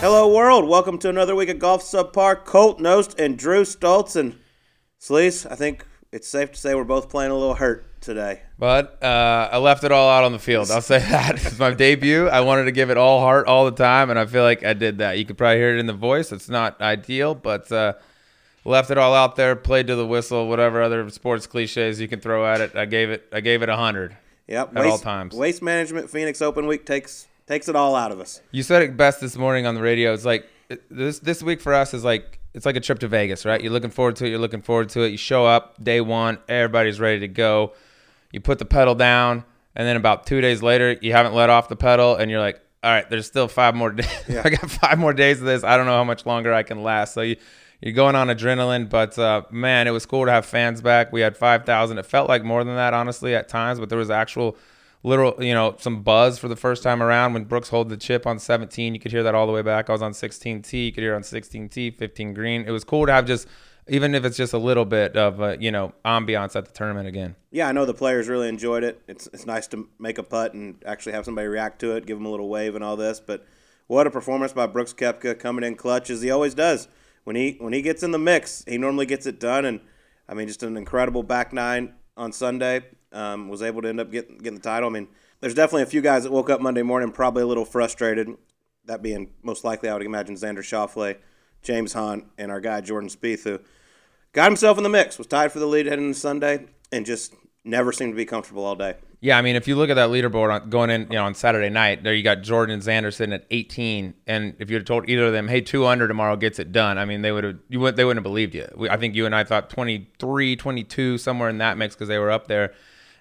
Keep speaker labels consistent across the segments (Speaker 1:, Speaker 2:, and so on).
Speaker 1: Hello, world. Welcome to another week of Golf Subpar. Colt Knost and Drew Stoltz. And Sleaze, I think it's safe to say we're both playing a little hurt today.
Speaker 2: But uh, I left it all out on the field. I'll say that. It's my debut. I wanted to give it all heart all the time, and I feel like I did that. You could probably hear it in the voice. It's not ideal, but uh, left it all out there. Played to the whistle. Whatever other sports cliches you can throw at it. I gave it. I gave it a hundred.
Speaker 1: Yep.
Speaker 2: At all times.
Speaker 1: Waste Management Phoenix Open Week takes takes it all out of us.
Speaker 2: You said it best this morning on the radio. It's like this this week for us is like it's like a trip to Vegas, right? You're looking forward to it. You're looking forward to it. You show up day one, everybody's ready to go. You put the pedal down, and then about two days later, you haven't let off the pedal, and you're like, all right, there's still five more days.
Speaker 1: Yeah.
Speaker 2: I got five more days of this. I don't know how much longer I can last. So you you're going on adrenaline, but uh, man, it was cool to have fans back. We had five thousand. It felt like more than that, honestly, at times, but there was actual literal, you know, some buzz for the first time around when Brooks hold the chip on 17. You could hear that all the way back. I was on 16T. You could hear on 16T, 15 green. It was cool to have just, even if it's just a little bit of, uh, you know, ambiance at the tournament again.
Speaker 1: Yeah, I know the players really enjoyed it. It's it's nice to make a putt and actually have somebody react to it, give them a little wave and all this. But what a performance by Brooks Koepka coming in clutch as he always does. When he when he gets in the mix, he normally gets it done. And I mean, just an incredible back nine on Sunday. Um, was able to end up getting getting the title. I mean, there's definitely a few guys that woke up Monday morning probably a little frustrated. That being most likely, I would imagine Xander Schauffele, James Hunt, and our guy Jordan Spieth, who got himself in the mix, was tied for the lead heading into Sunday, and just never seemed to be comfortable all day.
Speaker 2: Yeah, I mean, if you look at that leaderboard on, going in, you know, on Saturday night, there you got Jordan and Xander sitting at 18, and if you had told either of them, "Hey, two under tomorrow gets it done," I mean, they would have, you would, they wouldn't have believed you. We, I think you and I thought 23, 22, somewhere in that mix because they were up there,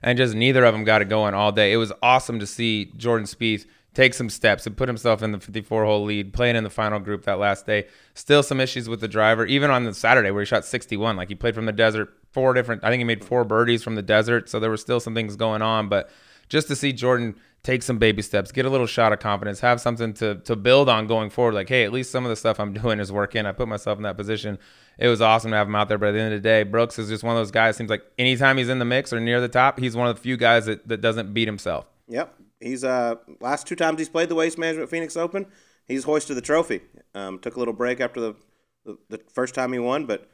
Speaker 2: and just neither of them got it going all day. It was awesome to see Jordan Spieth take some steps and put himself in the 54 hole lead, playing in the final group that last day. Still some issues with the driver, even on the Saturday where he shot 61. Like he played from the desert, four different, I think he made four birdies from the desert. So there were still some things going on. But just to see Jordan take some baby steps, get a little shot of confidence, have something to, to build on going forward. Like, hey, at least some of the stuff I'm doing is working. I put myself in that position. It was awesome to have him out there. But at the end of the day, Brooks is just one of those guys. Seems like anytime he's in the mix or near the top, he's one of the few guys that, that doesn't beat himself.
Speaker 1: Yep. He's uh last two times he's played the Waste Management Phoenix Open, he's hoisted the trophy. Um, took a little break after the, the the first time he won, but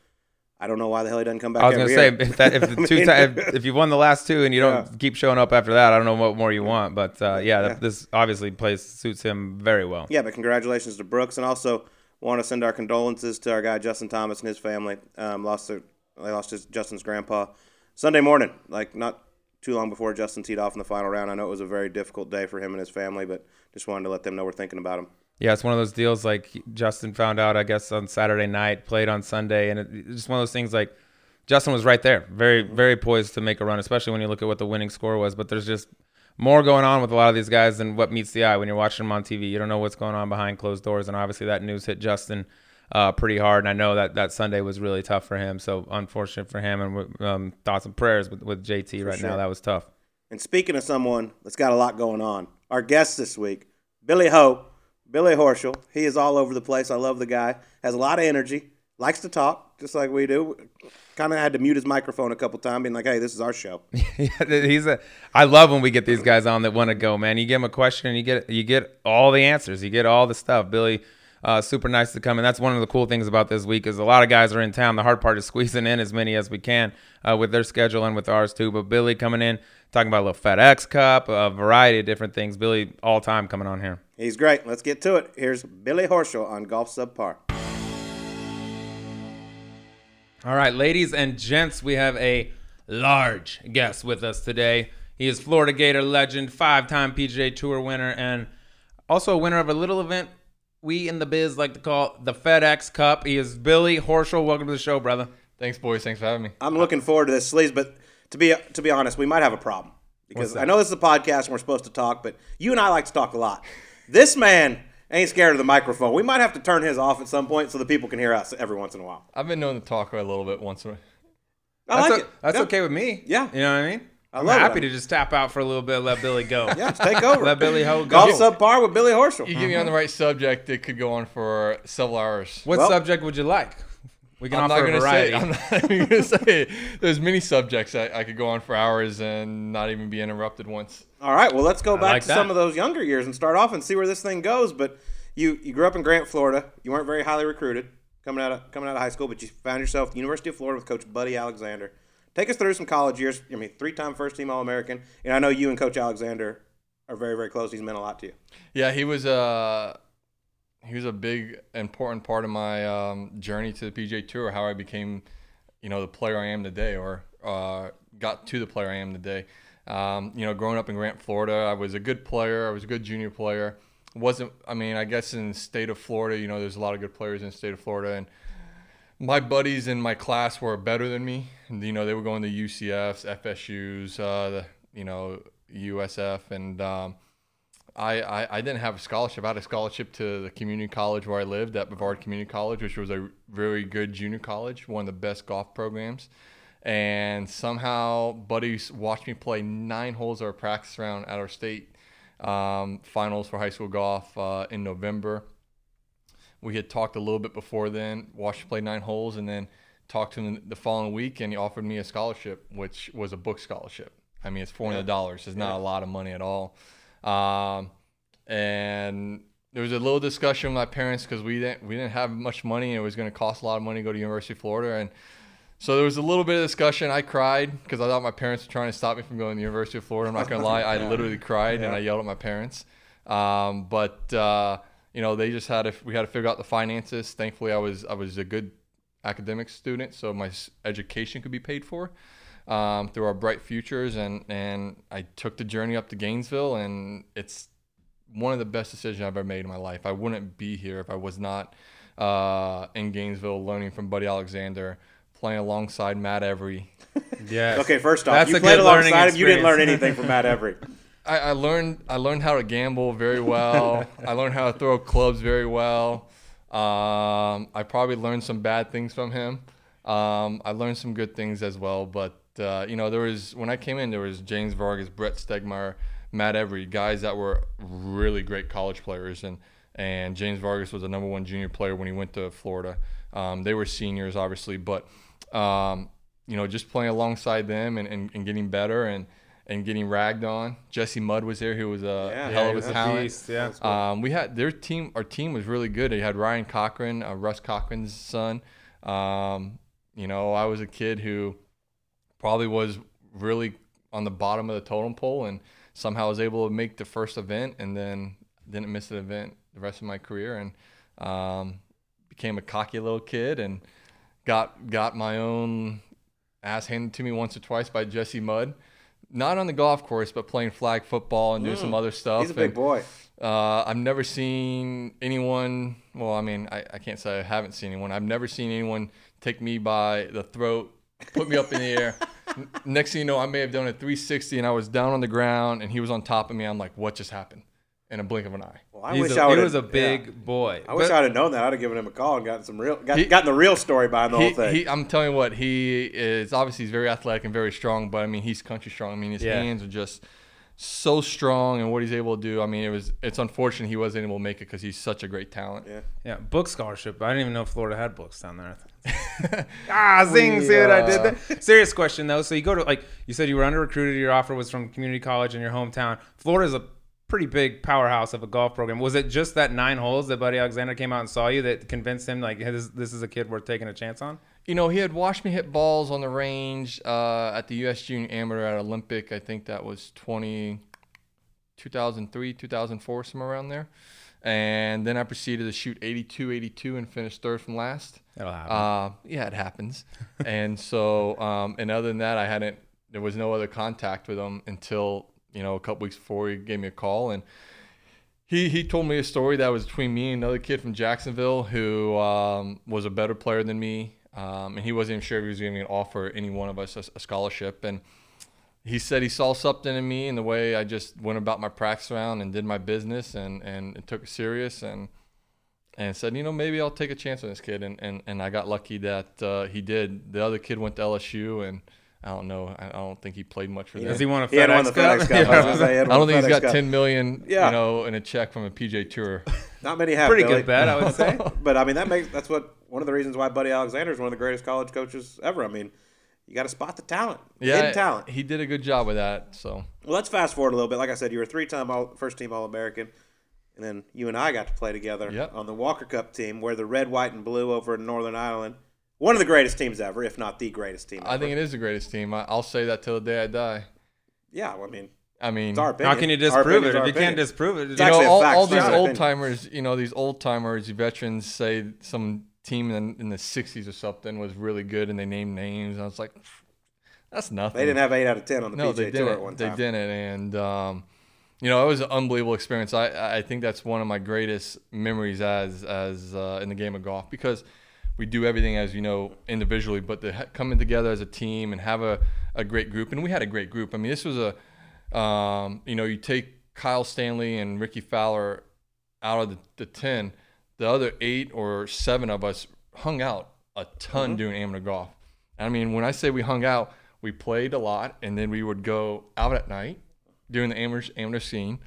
Speaker 1: I don't know why the hell he doesn't come back.
Speaker 2: I was gonna say
Speaker 1: year.
Speaker 2: if that if the
Speaker 1: I
Speaker 2: two
Speaker 1: mean-
Speaker 2: if, if you won the last two and you don't
Speaker 1: Yeah.
Speaker 2: keep showing up after that, I don't know what more you want. But uh, yeah,
Speaker 1: Yeah.
Speaker 2: this obviously plays suits him very well.
Speaker 1: Yeah, but congratulations to Brooks, and also want to send our condolences to our guy Justin Thomas and his family. Um, lost their they lost his Justin's grandpa Sunday morning, like not too long before Justin teed off in the final round. I know it was a very difficult day for him and his family, but just wanted to let them know we're thinking about him.
Speaker 2: Yeah, it's one of those deals like Justin found out, I guess, on Saturday night, played on Sunday, and it, it's just one of those things like Justin was right there, very, very poised to make a run, especially when you look at what the winning score was. But there's just more going on with a lot of these guys than what meets the eye when you're watching them on TV. You don't know what's going on behind closed doors, and obviously that news hit Justin uh, pretty hard. And I know that that Sunday was really tough for him. So unfortunate for him, and um, thoughts and prayers with, with JT right
Speaker 1: sure.
Speaker 2: now. That was tough.
Speaker 1: And speaking of someone that's got a lot going on, our guest this week, Billy Ho, Billy Horschel. He is all over the place. I love the guy. Has a lot of energy. Likes to talk, just like we do. Kind of had to mute his microphone a couple times, being like, "Hey, this is our show."
Speaker 2: He's a. I love when we get these guys on that want to go, man. You give them a question and you get you get all the answers. You get all the stuff. Billy, uh, super nice to come, and that's one of the cool things about this week is a lot of guys are in town. The hard part is squeezing in as many as we can uh, with their schedule and with ours too. But Billy coming in, talking about a little FedEx Cup, a variety of different things. Billy, all time coming on here.
Speaker 1: He's great. Let's get to it. Here's Billy Horschel on Golf Subpar.
Speaker 2: All right, ladies and gents, we have a large guest with us today. He is Florida Gator legend, five time PGA Tour winner, and also a winner of a little event we in the biz like to call the FedEx Cup. He is Billy Horschel. Welcome to the show, brother.
Speaker 3: Thanks, boys. Thanks for having me.
Speaker 1: I'm looking forward to this, Sleaze, but to be to be honest, we might have a problem because I know this is a podcast and we're supposed to talk, but you and I like to talk a lot. This man ain't scared of the microphone. We might have to turn his off at some point so the people can hear us every once in a while.
Speaker 3: I've been known to talk a little bit once in a
Speaker 1: I
Speaker 2: That's,
Speaker 1: like
Speaker 2: o-
Speaker 1: it.
Speaker 2: that's
Speaker 1: Yeah.
Speaker 2: okay with me.
Speaker 1: Yeah.
Speaker 2: You know what I mean?
Speaker 1: I
Speaker 2: I'm
Speaker 1: love it.
Speaker 2: happy to just tap out for a little bit, let Billy go.
Speaker 1: Yeah, let's take over.
Speaker 2: Let Billy Ho go.
Speaker 1: Golf subpar with Billy Horschel.
Speaker 3: You get me on the right subject, it could go on for several hours.
Speaker 2: What
Speaker 1: Well-
Speaker 2: subject would you like? We can
Speaker 3: I'm not
Speaker 2: offer a
Speaker 3: gonna
Speaker 2: variety.
Speaker 3: say. I'm not even gonna say. it. There's many subjects I, I could go on for hours and not even be interrupted once.
Speaker 1: All right, well, let's go back
Speaker 2: like
Speaker 1: to
Speaker 2: that.
Speaker 1: some of those younger years and start off and see where this thing goes. But you you grew up in Grant, Florida. You weren't very highly recruited coming out of coming out of high school, but you found yourself at the University of Florida with Coach Buddy Alexander. Take us through some college years. I mean, three-time first-team All-American, and I know you and Coach Alexander are very, very close. He's meant a lot to you.
Speaker 3: Yeah, he was a he was a big important part of my um, journey to the PGA Tour. How I became, you know, the player I am today, or uh, got to the player I am today. Um, you know, growing up in Grant, Florida, I was a good player. I was a good junior player. wasn't I mean, I guess in the state of Florida, you know, there's a lot of good players in the state of Florida, and my buddies in my class were better than me. You know, they were going to UCFs, FSU's, uh, the, you know, USF, and um, I, I, I didn't have a scholarship. I had a scholarship to the community college where I lived at Brevard Community College, which was a very good junior college, one of the best golf programs. And somehow, buddies watched me play nine holes of a practice round at our state um, finals for high school golf uh, in November. We had talked a little bit before then, watched me play nine holes, and then talked to him the following week, and he offered me a scholarship, which was a book scholarship. I mean, it's four hundred dollars. It's not
Speaker 1: Yeah.
Speaker 3: a lot of money at all. Um, and there was a little discussion with my parents because we didn't we didn't have much money. and It was going to cost a lot of money to go to University of Florida, and so there was a little bit of discussion. I cried because I thought my parents were trying to stop me from going to the University of Florida. I'm not going to lie, I literally cried and I yelled at my parents. Um, but uh, you know, they just had to, we had to figure out the finances. Thankfully, I was I was a good academic student, so my education could be paid for um, through our Bright Futures, and and I took the journey up to Gainesville, and it's one of the best decisions I've ever made in my life. I wouldn't be here if I was not uh, in Gainesville learning from Buddy Alexander, playing alongside Matt Every.
Speaker 2: Yeah.
Speaker 1: Okay, first off,
Speaker 2: That's
Speaker 1: you
Speaker 2: a
Speaker 1: played
Speaker 2: good
Speaker 1: alongside him. You didn't learn anything from Matt Every.
Speaker 3: I, I learned I learned how to gamble very well. I learned how to throw clubs very well. Um, I probably learned some bad things from him. Um, I learned some good things as well. But uh, you know, there was when I came in, there was James Vargas, Brett Stegmaier, Matt Every, guys that were really great college players, and and James Vargas was the number one junior player when he went to Florida. Um, they were seniors, obviously, but um, you know, just playing alongside them and, and, and getting better and and getting ragged on. Jesse Mudd was there, who was a
Speaker 1: Yeah,
Speaker 3: hell
Speaker 1: yeah,
Speaker 3: of a talent.
Speaker 2: beast, yeah.
Speaker 3: Um, we had their team. Our team was really good. They had Ryan Cochran, uh, Russ Cochran's son. Um, you know, I was a kid who probably was really on the bottom of the totem pole, and somehow was able to make the first event, and then didn't miss an event the rest of my career, and um, became a cocky little kid, and got got my own ass handed to me once or twice by Jesse Mudd. Not on the golf course, but playing flag football and doing some other stuff.
Speaker 1: He's a big
Speaker 3: and-
Speaker 1: boy.
Speaker 3: uh, I've never seen anyone. Well, I mean, I, I can't say I haven't seen anyone. I've never seen anyone take me by the throat, put me up in the air. N- Next thing you know, I may have done a 360 and I was down on the ground and he was on top of me. I'm like, what just happened? In a blink of an eye.
Speaker 1: Well, I
Speaker 2: He's
Speaker 1: wish
Speaker 2: a-
Speaker 1: I
Speaker 2: he
Speaker 1: would.
Speaker 2: was a big boy.
Speaker 1: I wish
Speaker 2: But-
Speaker 1: I'd have known that. I'd have given him a call and gotten some real, got,
Speaker 3: He-
Speaker 1: gotten the real story behind the
Speaker 3: He,
Speaker 1: whole thing.
Speaker 3: he, I'm telling you what, he is obviously he's very athletic and very strong, but I mean, he's country strong. I mean, his
Speaker 2: Yeah.
Speaker 3: hands are just so strong and what he's able to do. I mean, it was it's unfortunate he wasn't able to make it because he's such a great talent.
Speaker 1: yeah.
Speaker 2: Yeah, book scholarship. I didn't even know Florida had books down there. ah, zing! See what I did there? Serious question though. So you go to like you said you were under recruited. Your offer was from community college in your hometown. Florida's a pretty big powerhouse of a golf program. Was it just that nine holes that Buddy Alexander came out and saw you that convinced him like hey, this, this is a kid worth taking a chance on?
Speaker 3: You know, he had watched me hit balls on the range uh, at the U.S. Junior Amateur at Olympic. I think that was 20, 2003, 2004, somewhere around there. And then I proceeded to shoot 82, 82 and finish third from last.
Speaker 2: That'll happen.
Speaker 3: Uh, yeah, it happens. and so, um, and other than that, I hadn't, there was no other contact with him until, you know, a couple weeks before he gave me a call. And he, he told me a story that was between me and another kid from Jacksonville who um, was a better player than me. Um, and he wasn't even sure if he was going to offer any one of us a, a scholarship. And he said he saw something in me in the way I just went about my practice round and did my business and, and, took it serious and and said, you know, maybe I'll take a chance on this kid. And, and, and I got lucky that uh, he did. The other kid went to LSU, and I don't know. I don't think he played much for them.
Speaker 2: Does he want a
Speaker 1: He had
Speaker 2: FedEx Cup?
Speaker 1: FedEx Cup. I was gonna say, he had
Speaker 3: I don't
Speaker 1: won the
Speaker 3: think he's
Speaker 1: FedEx
Speaker 3: got
Speaker 1: Cup.
Speaker 3: 10 million,
Speaker 1: Yeah.
Speaker 3: you know, in a check from a PGA Tour.
Speaker 1: Not many have.
Speaker 2: Pretty
Speaker 1: Billy.
Speaker 2: good bet, I would say.
Speaker 1: But I mean, that makes that's what one of the reasons why Buddy Alexander is one of the greatest college coaches ever. I mean, you got to spot the talent,
Speaker 3: yeah,
Speaker 1: hidden talent.
Speaker 3: he did a good job with that. So
Speaker 1: Well, let's fast forward a little bit. Like I said, you were a three-time all, first-team All-American. And then you and I got to play together
Speaker 3: Yep.
Speaker 1: on the Walker Cup team, where the red, white, and blue over in Northern Ireland. One of the greatest teams ever, if not the greatest team.
Speaker 3: I
Speaker 1: ever.
Speaker 3: think it is the greatest team. I, I'll say that till the day I die.
Speaker 1: Yeah, well, I mean,
Speaker 3: I mean,
Speaker 1: it's our opinion.
Speaker 2: How can you disprove it? If you can't disprove it,
Speaker 1: It's
Speaker 3: you know, all,
Speaker 1: fact,
Speaker 3: all these old timers, you know, these old timers, veterans say some team in, in the 60s or something was really good and they named names. And I was like, that's nothing.
Speaker 1: They didn't have eight out of ten on the
Speaker 3: no,
Speaker 1: PGA
Speaker 3: they
Speaker 1: Tour
Speaker 3: didn't.
Speaker 1: at one time.
Speaker 3: They didn't. And, um, you know, it was an unbelievable experience. I, I think that's one of my greatest memories as as uh, in the game of golf because we do everything as you know individually, but the coming together as a team and have a, a great group, and we had a great group. I mean, this was a, um, you know, you take Kyle Stanley and Rickie Fowler out of the, the ten, the other eight or seven of us hung out a ton
Speaker 1: Mm-hmm.
Speaker 3: doing amateur golf. I mean, when I say we hung out, we played a lot, and then we would go out at night doing the amateur amateur scene.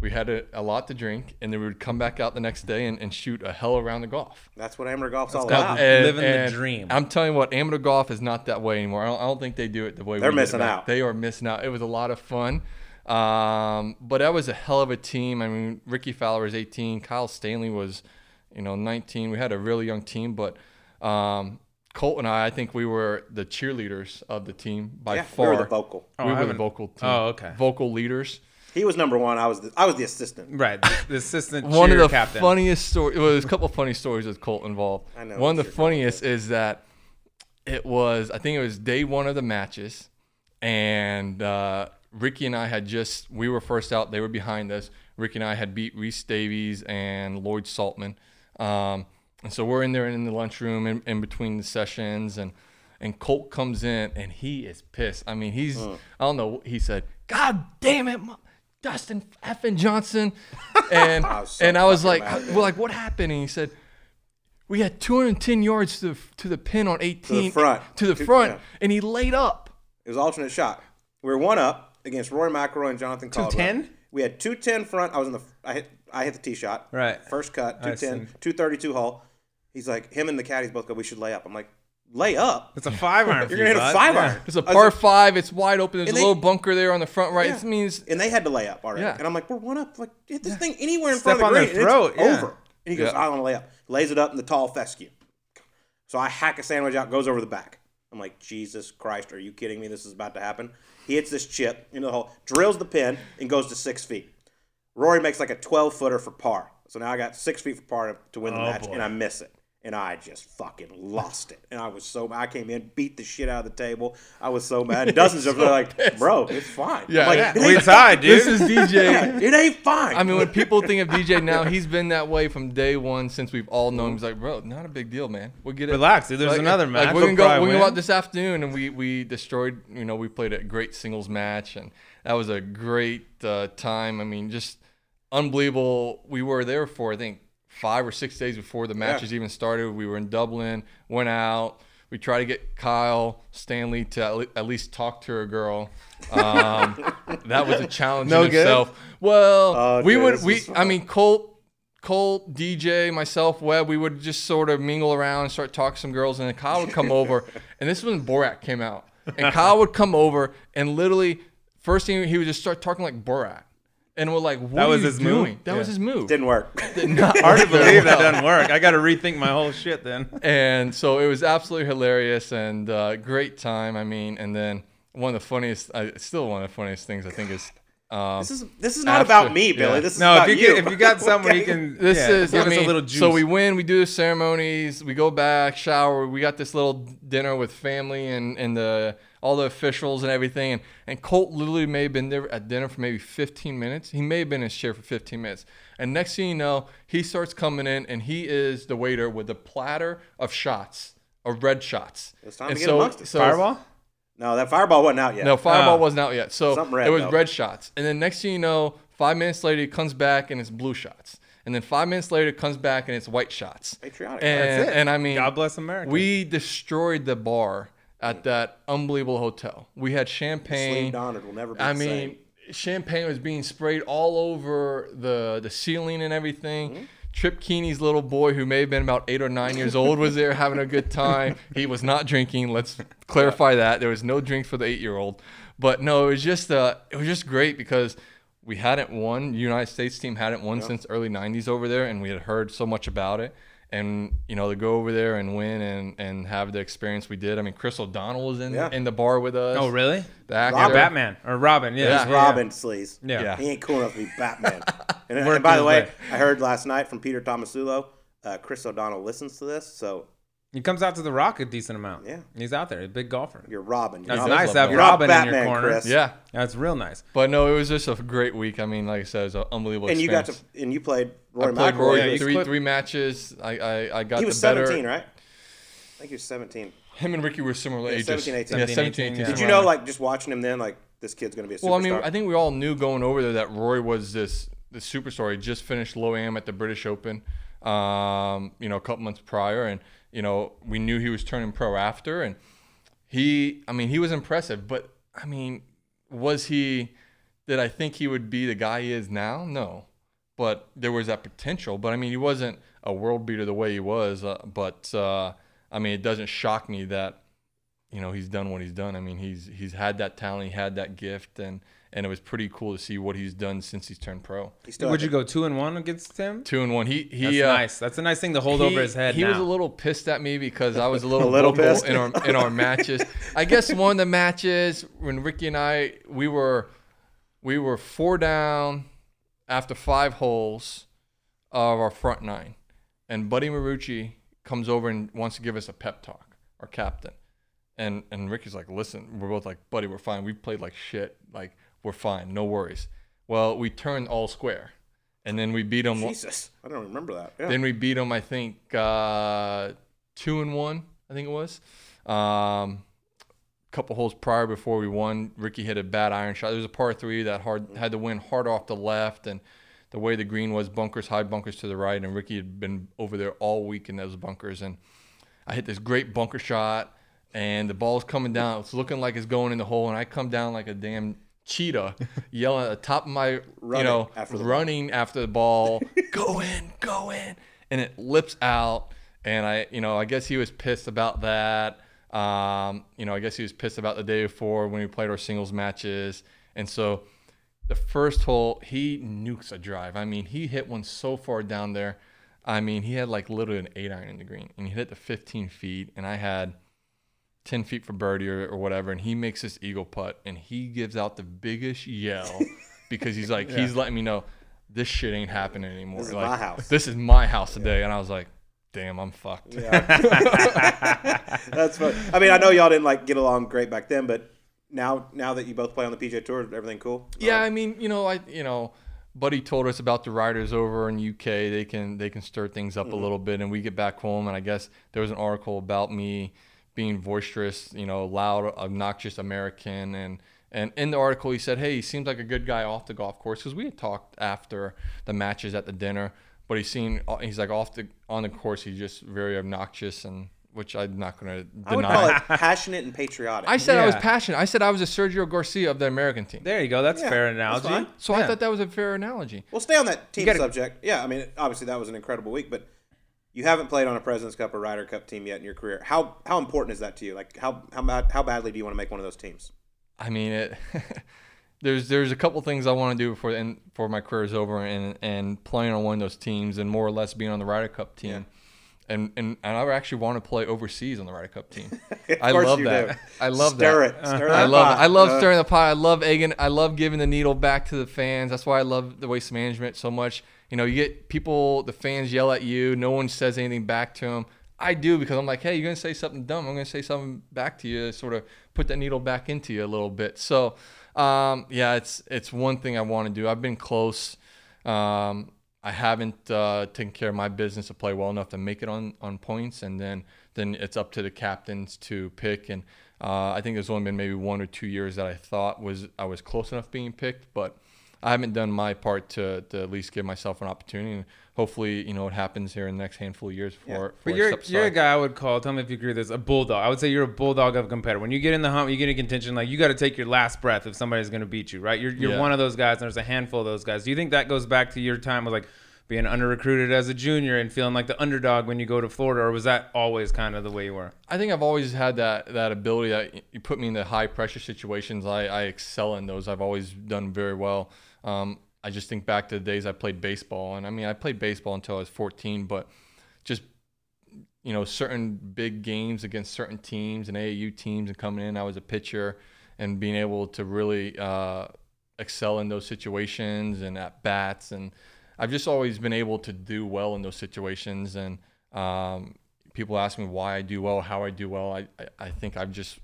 Speaker 3: We had a, a lot to drink, and then we would come back out the next day and, and shoot a hell around the golf.
Speaker 1: That's what amateur golf's all about.
Speaker 2: the- Living the dream.
Speaker 3: I'm telling you what, amateur golf is not that way anymore. I don't, I don't think they do it the way
Speaker 1: They're
Speaker 3: we did it
Speaker 1: missing out.
Speaker 3: They are missing out. It was a lot of fun. Um, but that was a hell of a team. I mean, Rickie Fowler was 18. Kyle Stanley was, you know, 19. We had a really young team, but um, Colt and I, I think we were the cheerleaders of the team by
Speaker 1: yeah,
Speaker 3: far.
Speaker 1: we were the vocal.
Speaker 2: Oh,
Speaker 3: we
Speaker 2: I
Speaker 3: were the vocal team.
Speaker 2: Oh, okay.
Speaker 3: Vocal leaders.
Speaker 1: He was number one. I was the, I was the assistant.
Speaker 2: right, the, the assistant
Speaker 3: One of the
Speaker 2: captain.
Speaker 3: funniest stories. Well, there's a couple of funny stories with Colt involved.
Speaker 1: I know
Speaker 3: One of the
Speaker 1: you're
Speaker 3: funniest is that it was. I think it was day one of the matches, and uh, Rickie and I had just. We were first out. They were behind us. Rickie and I had beat Rhys Davies and Lloyd Saltman. Um, and so we're in there in the lunchroom in, in between the sessions, and and Colt comes in and he is pissed. I mean, he's I don't know. He said, "God damn it, Mo- Dustin effing Johnson," and
Speaker 1: I so
Speaker 3: and I was like,
Speaker 1: mad.
Speaker 3: "We're like, what happened?" And he said. We had 210 yards to the, to the pin on 18
Speaker 1: front.
Speaker 3: to the front,
Speaker 1: yeah.
Speaker 3: and he laid up.
Speaker 1: It was alternate shot. We were one up against Rory McIlroy and Jonathan Caldwell.
Speaker 2: 210?
Speaker 1: We had two ten front. I was in the. I hit. I hit the tee shot.
Speaker 2: Right.
Speaker 1: First cut.
Speaker 2: I
Speaker 1: 210, 232 hole. He's like him and the caddies both go. We should lay up. I'm like, lay up.
Speaker 2: It's a five iron.
Speaker 1: You're gonna hit a five iron.
Speaker 3: It's a
Speaker 1: I was
Speaker 3: par
Speaker 1: like-
Speaker 3: five. It's wide open. There's a
Speaker 1: And they-
Speaker 3: little bunker there on the front right.
Speaker 1: Yeah.
Speaker 3: It means
Speaker 1: and they had to lay up already.
Speaker 3: Yeah.
Speaker 1: And I'm like, we're one up. Like, hit this thing anywhere in
Speaker 2: Step
Speaker 1: front of the
Speaker 2: on
Speaker 1: green.
Speaker 2: their
Speaker 1: and it's
Speaker 2: throat, yeah.
Speaker 1: over. And he goes,
Speaker 3: Yeah.
Speaker 1: I want to lay up. Lays it up in the tall fescue. So I hack a sandwich out, goes over the back. I'm like, Jesus Christ, are you kidding me? This is about to happen. He hits this chip into the hole, drills the pin, and goes to six feet. Rory makes like a 12 footer for par. So now I got six feet for par to, to win the
Speaker 2: Oh,
Speaker 1: match,
Speaker 2: boy.
Speaker 1: and I miss it. And I just fucking lost it. And I was so mad. I came in, beat the shit out of the table. I was so mad. And Dustin's over there like, bro, it's fine.
Speaker 3: Yeah,
Speaker 1: I'm like,
Speaker 3: yeah.
Speaker 1: "It
Speaker 2: We tied, dude.
Speaker 3: this is DJ.
Speaker 1: yeah, it ain't fine.
Speaker 3: I mean, when people think of DJ now, he's been that way from day one since we've all known him. He's like, bro, not a big deal, man. We'll get it.
Speaker 2: Relax, dude. There's
Speaker 3: Like,
Speaker 2: another
Speaker 3: like,
Speaker 2: match.
Speaker 3: we're
Speaker 2: We'll
Speaker 3: gonna go. We're gonna go out this afternoon, and we we destroyed. You know, we played a great singles match, and that was a great uh, time. I mean, just unbelievable. We were there for I think five or six days before the matches even started. We were in Dublin. Went out. We tried to get Kyle Stanley to at least talk to a girl. Um, that was a challenge
Speaker 2: No
Speaker 3: in
Speaker 2: good?
Speaker 3: itself. Well,
Speaker 1: Oh,
Speaker 3: we
Speaker 1: dude,
Speaker 3: would. We. I mean, Colt. Colt, DJ, myself, Webb, we would just sort of mingle around and start talking to some girls, and then Kyle would come over, and this was when Borat came out, and Kyle would come over and literally first thing he would just start talking like Borat, and we're like, "What
Speaker 2: That
Speaker 3: are
Speaker 2: was
Speaker 3: you
Speaker 2: his move?
Speaker 3: That
Speaker 2: Yeah.
Speaker 3: was his move.
Speaker 1: Didn't work.
Speaker 3: Did not
Speaker 2: Hard to
Speaker 3: work very
Speaker 2: believe that
Speaker 3: well.
Speaker 2: doesn't work. I got to rethink my whole shit then.
Speaker 3: And so it was absolutely hilarious and uh, great time. I mean, and then one of the funniest, uh, still one of the funniest things I think is. Um,
Speaker 1: This is this is not
Speaker 3: After-
Speaker 1: about me, Billy.
Speaker 3: yeah.
Speaker 1: This is
Speaker 2: No,
Speaker 1: about
Speaker 2: if you, get, if you got something where you can,
Speaker 3: This
Speaker 2: yeah,
Speaker 3: is,
Speaker 2: give
Speaker 3: I
Speaker 2: us
Speaker 3: mean,
Speaker 2: a little juice.
Speaker 3: so we win, we do the ceremonies, we go back, shower, we got this little dinner with family and, and the all the officials and everything. And, and Colt literally may have been there at dinner for maybe 15 minutes. He may have been in his chair for 15 minutes. And next thing you know, he starts coming in and he is the waiter with a platter of shots, of red shots.
Speaker 1: It's time to
Speaker 3: And
Speaker 1: get amongst it.
Speaker 2: Fireball.
Speaker 1: No, that fireball wasn't out yet.
Speaker 3: No, Fireball
Speaker 2: Oh.
Speaker 3: wasn't out yet. So
Speaker 1: red,
Speaker 3: it was
Speaker 1: though.
Speaker 3: red shots. And then next thing you know, five minutes later, he comes back and it's blue shots. And then five minutes later, it comes back and it's white shots.
Speaker 1: Patriotic.
Speaker 3: And,
Speaker 2: That's it.
Speaker 3: and I mean,
Speaker 2: God bless America.
Speaker 3: we destroyed the bar at that unbelievable hotel. We had
Speaker 1: Slim
Speaker 3: champagne.
Speaker 1: Donald will never be
Speaker 3: I mean,
Speaker 1: same.
Speaker 3: champagne was being sprayed all over the the ceiling and everything.
Speaker 1: Mm-hmm.
Speaker 3: Trip Kuehne's little boy, who may have been about eight or nine years old, was there having a good time. He was not drinking. Let's clarify that there was no drink for the eight year old. But no, it was just uh, it was just great because we hadn't won. The United States team hadn't won since early '90s over there, and we had heard so much about it. And you know, to go over there and win and, and have the experience we did. I mean, Chris O'Donnell was in
Speaker 1: Yeah.
Speaker 3: in the bar with us.
Speaker 2: Oh, really?
Speaker 3: The actor.
Speaker 1: Robin.
Speaker 2: Batman or Robin? Yeah,
Speaker 3: Yeah.
Speaker 1: He's Robin Sleaze.
Speaker 2: Yeah.
Speaker 3: Yeah.
Speaker 1: He ain't cool enough to be Batman. and,
Speaker 2: Worked
Speaker 1: and by the way,
Speaker 2: way.
Speaker 1: I heard last night from Peter Tomasulo, uh, Chris O'Donnell listens to this, so
Speaker 2: He comes out to the Rock a decent amount.
Speaker 1: Yeah.
Speaker 2: he's out there, a big golfer.
Speaker 1: you're Robin. You're
Speaker 2: That's nice to have
Speaker 1: you're
Speaker 2: Robin in your
Speaker 1: Batman,
Speaker 2: corner.
Speaker 1: Chris.
Speaker 3: Yeah,
Speaker 2: That's real nice.
Speaker 3: but no, it was just a great week. I mean, like I said, it was an unbelievable.
Speaker 1: And you got to,
Speaker 3: experience.
Speaker 1: and you played Rory
Speaker 3: I played
Speaker 1: McIlroy.
Speaker 3: Rory
Speaker 2: Yeah, you
Speaker 3: three
Speaker 2: clipped-
Speaker 3: three matches. I I, I got
Speaker 1: he was
Speaker 3: the better.
Speaker 1: 17, right? I think he was 17.
Speaker 3: Him and Rickie were similar
Speaker 1: Yeah,
Speaker 3: ages.
Speaker 1: 17, 18.
Speaker 3: Yeah,
Speaker 2: 17,
Speaker 3: 17, 18.
Speaker 2: yeah.
Speaker 1: Did you know, like, just watching him then, like, this kid's going to be a superstar?
Speaker 3: Well, I mean, I think we all knew going over there that Roy was this this superstar. He just finished low am at the British Open, um, you know, a couple months prior, and you know we knew he was turning pro after, and he, I mean, he was impressive. But I mean, was he? Did I think he would be the guy he is now? No, but there was that potential. But I mean, he wasn't a world beater the way he was. Uh, but uh, I mean, it doesn't shock me that you know he's done what he's done. I mean, he's he's had that talent, he had that gift, and and it was pretty cool to see what he's done since he's turned pro.
Speaker 1: He
Speaker 2: Would you go two and one against him?
Speaker 3: Two and one. He he.
Speaker 2: That's
Speaker 3: uh,
Speaker 2: nice. That's a nice thing to hold
Speaker 3: he,
Speaker 2: over his head.
Speaker 3: He
Speaker 2: now.
Speaker 3: was a little pissed at me because I was a little,
Speaker 1: A little pissed?
Speaker 3: in our in our matches. I guess one of the matches when Rickie and I we were we were four down after five holes of our front nine, and Buddy Marucci comes over and wants to give us a pep talk, our captain. And and Rickie's like, listen, we're both like, buddy, we're fine. We played like shit. Like we're fine, no worries. Well, we turned all square, and then we beat them.
Speaker 1: Jesus, I don't remember that. Yeah.
Speaker 3: Then we beat them, I think, uh, two and one. I think it was. Um, couple holes prior before we won, Rickie hit a bad iron shot. There was a par three that hard had to win hard off the left, and the way the green was, bunkers, high bunkers to the right, and Rickie had been over there all week in those bunkers, and I hit this great bunker shot, and the ball's coming down. It's looking like it's going in the hole, and I come down like a damn cheetah, yelling at the top of my,
Speaker 1: Running
Speaker 3: you know,
Speaker 1: after the ball.
Speaker 3: running after the ball, go in, go in, and it lips out. And I, you know, I guess he was pissed about that. Um, you know, I guess he was pissed about the day before when we played our singles matches. And so the first hole, he nukes a drive. I mean, he hit one so far down there. I mean, he had like literally an eight iron in the green, and he hit it to 15 feet, and I had 10 feet for birdie or, or whatever, and he makes this eagle putt, and he gives out the biggest yell because he's like, he's letting me know this shit ain't happening anymore.
Speaker 1: This is
Speaker 3: like,
Speaker 1: my house.
Speaker 3: This is my house today, and I was like, damn, I'm fucked.
Speaker 1: That's fun. I mean, I know y'all didn't like get along great back then, but now now that you both play on the PGA Tour, everything cool?
Speaker 3: Yeah, uh, I mean, you know, I you know, Buddy told us about the riders over in UK. They can they can stir things up a mm-hmm. little bit, and we get back home, and I guess there was an article about me being boisterous, you know, loud, obnoxious American, and and in the article he said, hey, he seems like a good guy off the golf course because we had talked after the matches at the dinner, but he's seen uh, he's like off the on the course he's just very obnoxious and. Which I'm not going to
Speaker 1: I would
Speaker 3: deny.
Speaker 1: call it passionate and patriotic.
Speaker 3: I said I was passionate. I said I was a Sergio Garcia of the American team.
Speaker 2: There you go. That's
Speaker 1: Yeah,
Speaker 2: fair analogy.
Speaker 1: fine.
Speaker 3: So I thought that was a fair analogy.
Speaker 1: Well, stay on that team
Speaker 2: gotta-
Speaker 1: subject. Yeah, I mean, obviously that was an incredible week, but you haven't played on a Presidents Cup or Ryder Cup team yet in your career. How how important is that to you? Like how how bad, how badly do you want to make one of those teams?
Speaker 3: I mean, it. there's there's a couple things I want to do before and for my career is over, and and playing on one of those teams, and more or less being on the Ryder Cup team. And, and and I actually want to play overseas on the Ryder Cup team. I love that. I love
Speaker 1: Stir
Speaker 3: that.
Speaker 1: it. Stir
Speaker 3: I love
Speaker 1: pot.
Speaker 3: it. I love
Speaker 1: Uh,
Speaker 3: stirring the pot. I love egging. I love giving the needle back to the fans. That's why I love the waste management so much. You know, you get people, the fans yell at you. No one says anything back to them. I do because I'm like, hey, you're gonna say something dumb. I'm gonna say something back to you, sort of put that needle back into you a little bit. So, um, yeah, it's it's one thing I want to do. I've been close. Um, I haven't uh, taken care of my business to play well enough to make it on on points, and then then it's up to the captains to pick. And uh, I think there's only been maybe one or two years that I thought was I was close enough being picked, but I haven't done my part to, to at least give myself an opportunity. And hopefully, you know, it happens here in the next handful of years before. before
Speaker 2: But you're you're a guy I would call. Tell me if you agree with this. A bulldog. I would say you're a bulldog of a competitor. When you get in the hunt, you get in contention. Like you got to take your last breath if somebody's going to beat you, right? You're you're
Speaker 3: Yeah.
Speaker 2: one of those guys. And there's a handful of those guys. Do you think that goes back to your time with like being under recruited as a junior and feeling like the underdog when you go to Florida, or was that always kind of the way you were?
Speaker 3: I think I've always had that that ability that you put me in the high pressure situations. I, I excel in those. I've always done very well. Um, I just think back to the days I played baseball, and I mean I played baseball until I was 14, but just you know certain big games against certain teams and AAU teams, and coming in, I was a pitcher, and being able to really uh, excel in those situations and at bats, and I've just always been able to do well in those situations, and um, people ask me why I do well, how I do well. I, I, I think I've just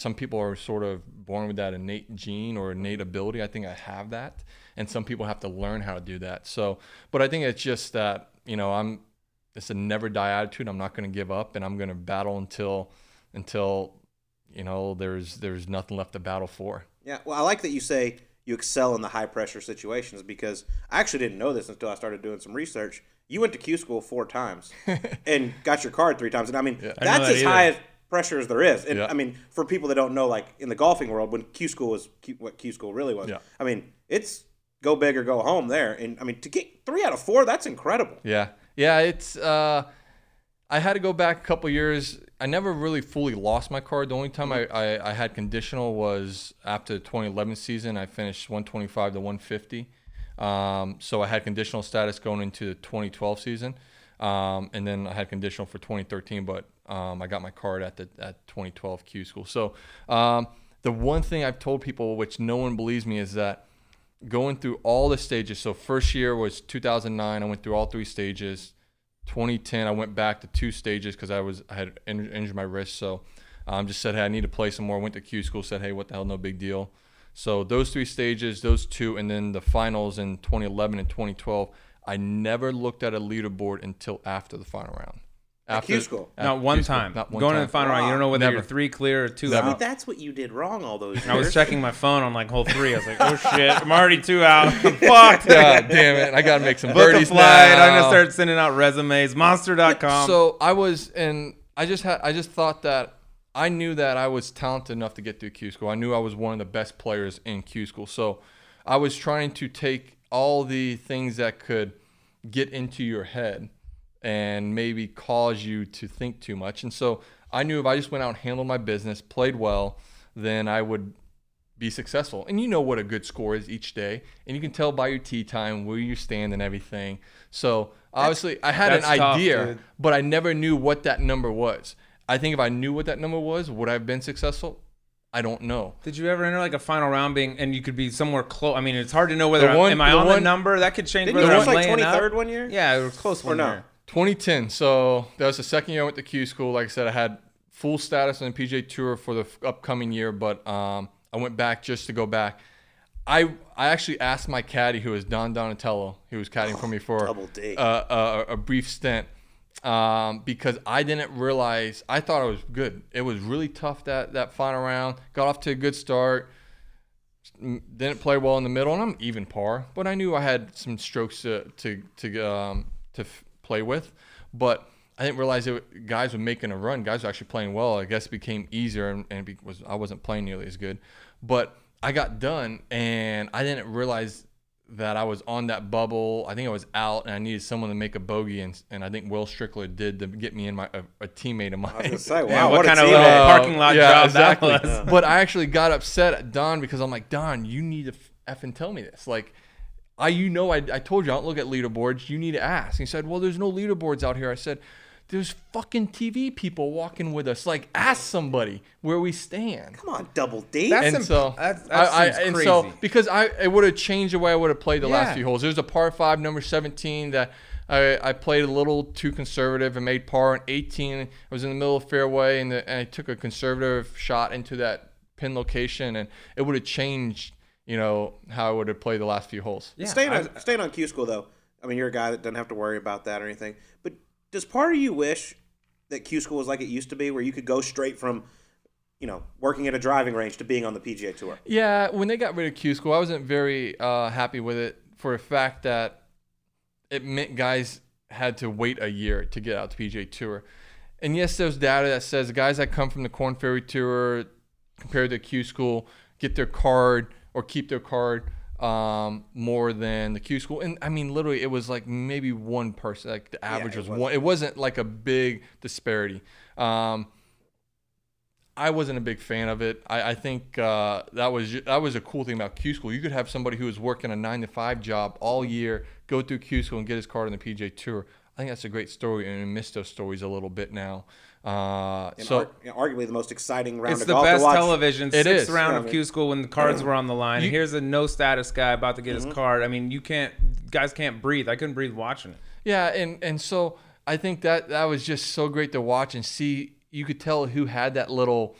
Speaker 3: some people are sort of born with that innate gene or innate ability. I think I have that, and some people have to learn how to do that. So, but I think it's just that you know I'm it's a never die attitude. I'm not going to give up, and I'm going to battle until until you know there's there's nothing left to battle for.
Speaker 1: Yeah, well, I like that you say you excel in the high pressure situations because I actually didn't know this until I started doing some research. You went to Q school four times and got your card three times, and I mean
Speaker 2: I didn't
Speaker 1: that's
Speaker 2: that
Speaker 1: as high as pressure as there is. And
Speaker 3: Yeah.
Speaker 1: I mean, for people that don't know, like in the golfing world, when Q school was Q, what Q school really was,
Speaker 3: Yeah.
Speaker 1: I mean, it's go big or go home there. And I mean, to get three out of four, that's incredible.
Speaker 3: Yeah, yeah. It's uh, I had to go back a couple years. I never really fully lost my card. The only time I, I, I had conditional was after the 2011 season. I finished 125 to 150. Um, so I had conditional status going into the 2012 season, um, and then I had conditional for 2013. But um, I got my card at the at 2012 Q school. So um, the one thing I've told people, which no one believes me, is that going through all the stages. So first year was 2009. I went through all three stages. 2010, I went back to two stages because I was I had in- injured my wrist. So um, just said, hey, I need to play some more. Went to Q school. Said, hey, what the hell, no big deal. So those three stages, those two, and then the finals in 2011 and 2012. I never looked at a leaderboard until after the final round.
Speaker 1: At Q school?
Speaker 3: at
Speaker 2: Not one
Speaker 3: Q school,
Speaker 2: time.
Speaker 3: Not one
Speaker 2: Going
Speaker 3: time.
Speaker 2: to the final round, you don't know whether
Speaker 3: Never.
Speaker 2: you're three clear or two
Speaker 3: Never.
Speaker 1: See,
Speaker 2: out.
Speaker 1: that's what you did wrong all those years.
Speaker 2: I was checking my phone on like hole three. I was like, oh shit, I'm already two out. Fuck.
Speaker 3: God damn it! I gotta make some
Speaker 2: Book a
Speaker 3: birdies
Speaker 2: flight.
Speaker 3: now.
Speaker 2: I'm gonna start sending out resumes. Monster.com.
Speaker 3: So I was, and I just had, I just thought that I knew that I was talented enough to get through Q school. I knew I was one of the best players in Q school. So I was trying to take all the things that could get into your head and maybe cause you to think too much. And so I knew if I just went out and handled my business, played well, then I would be successful. And you know what a good score is each day, and you can tell by your tee time where you stand and everything. So obviously, I had an
Speaker 2: tough,
Speaker 3: idea,
Speaker 2: dude.
Speaker 3: but I never knew what that number was. I think if I knew what that number was, would I have been successful? I don't know.
Speaker 2: Did you ever enter like a final round being, and you could be somewhere close? I mean, it's hard to know whether
Speaker 3: The
Speaker 2: I'm,
Speaker 3: one-
Speaker 2: am I
Speaker 3: the
Speaker 2: on the number. That could change
Speaker 1: Didn't
Speaker 2: whether
Speaker 1: you
Speaker 2: I'm
Speaker 1: finish like
Speaker 2: laying
Speaker 1: twenty
Speaker 2: up.
Speaker 1: one year?
Speaker 2: Yeah, it was close one
Speaker 1: no?
Speaker 2: year.
Speaker 3: 2010. So that was the second year I went to Q school. Like I said, I had full status on the PGA Tour for the upcoming year, but um, I went back just to go back. I I actually asked my caddy, who is Don Donatello, he was caddying for me for
Speaker 1: Double D.
Speaker 3: uh, a, a brief stint, um, because I didn't realize. I thought I was good. It was really tough that that final round. Got off to a good start. Didn't play well in the middle, and I'm even par. But I knew I had some strokes to to to um, to play with. But I didn't realize it, guys were making a run. Guys were actually playing well. I guess it became easier, and, and it was I wasn't playing nearly as good. But I got done, and I didn't realize that I was on that bubble. I think I was out, and I needed someone to make a bogey, and, and I think Will Strickler did to get me in my a, a teammate of mine.
Speaker 1: I was say, wow,
Speaker 2: Yeah, what
Speaker 1: what,
Speaker 2: kind of little
Speaker 3: Uh,
Speaker 2: parking lot job that was.
Speaker 3: But I actually got upset at Don because I'm like, Don, you need to f- effing tell me this. Like, I, you know, I, I told you I don't look at leaderboards. You need to ask. He said, Well, there's no leaderboards out here. I said, There's fucking TV people walking with us. Like, ask somebody where we stand.
Speaker 1: Come on, double D.
Speaker 2: That's
Speaker 3: and
Speaker 2: imp-
Speaker 3: so,
Speaker 2: that- that
Speaker 3: I, I,
Speaker 2: seems
Speaker 3: and so because I it would have changed the way I would have played the
Speaker 2: Yeah.
Speaker 3: last few holes. There's a par five, number 17 that I, I played a little too conservative and made par. And 18, I was in the middle of fairway and, the, and I took a conservative shot into that pin location, and it would have changed, you know, how I would have played the last few holes.
Speaker 2: Yeah,
Speaker 1: staying on staying on Q school though. I mean, you're a guy that doesn't have to worry about that or anything. But does part of you wish that Q school was like it used to be, where you could go straight from, you know, working at a driving range to being on the PGA Tour?
Speaker 3: Yeah, when they got rid of Q school, I wasn't very uh, happy with it for a fact that it meant guys had to wait a year to get out to PGA Tour. And yes, there's data that says the guys that come from the Korn Ferry Tour compared to Q school get their card or keep their card um, more than the Q school. And I mean, literally, it was like maybe one person. Like the average
Speaker 1: it
Speaker 3: was
Speaker 1: was.
Speaker 3: one. It wasn't like a big disparity. Um, I wasn't a big fan of it. I, I think uh, that was that was a cool thing about Q school. You could have somebody who was working a nine to five job all year, go through Q school and get his card on the PGA Tour. I think that's a great story, and we miss those stories a little bit now. Uh,
Speaker 1: And
Speaker 3: so
Speaker 1: ar- arguably the most exciting round
Speaker 2: It's
Speaker 1: of
Speaker 2: the
Speaker 1: golf
Speaker 2: best
Speaker 1: to watch.
Speaker 2: television.
Speaker 3: It
Speaker 2: sixth
Speaker 3: is.
Speaker 2: round
Speaker 1: Yeah,
Speaker 2: of
Speaker 1: man.
Speaker 2: Q school when the cards were on the line.
Speaker 3: You-
Speaker 2: Here's a no status guy about to get
Speaker 1: Mm-hmm.
Speaker 2: his card. I mean, you can't. Guys can't breathe. I couldn't breathe watching it.
Speaker 3: Yeah, and and so I think that that was just so great to watch and see. You could tell who had that little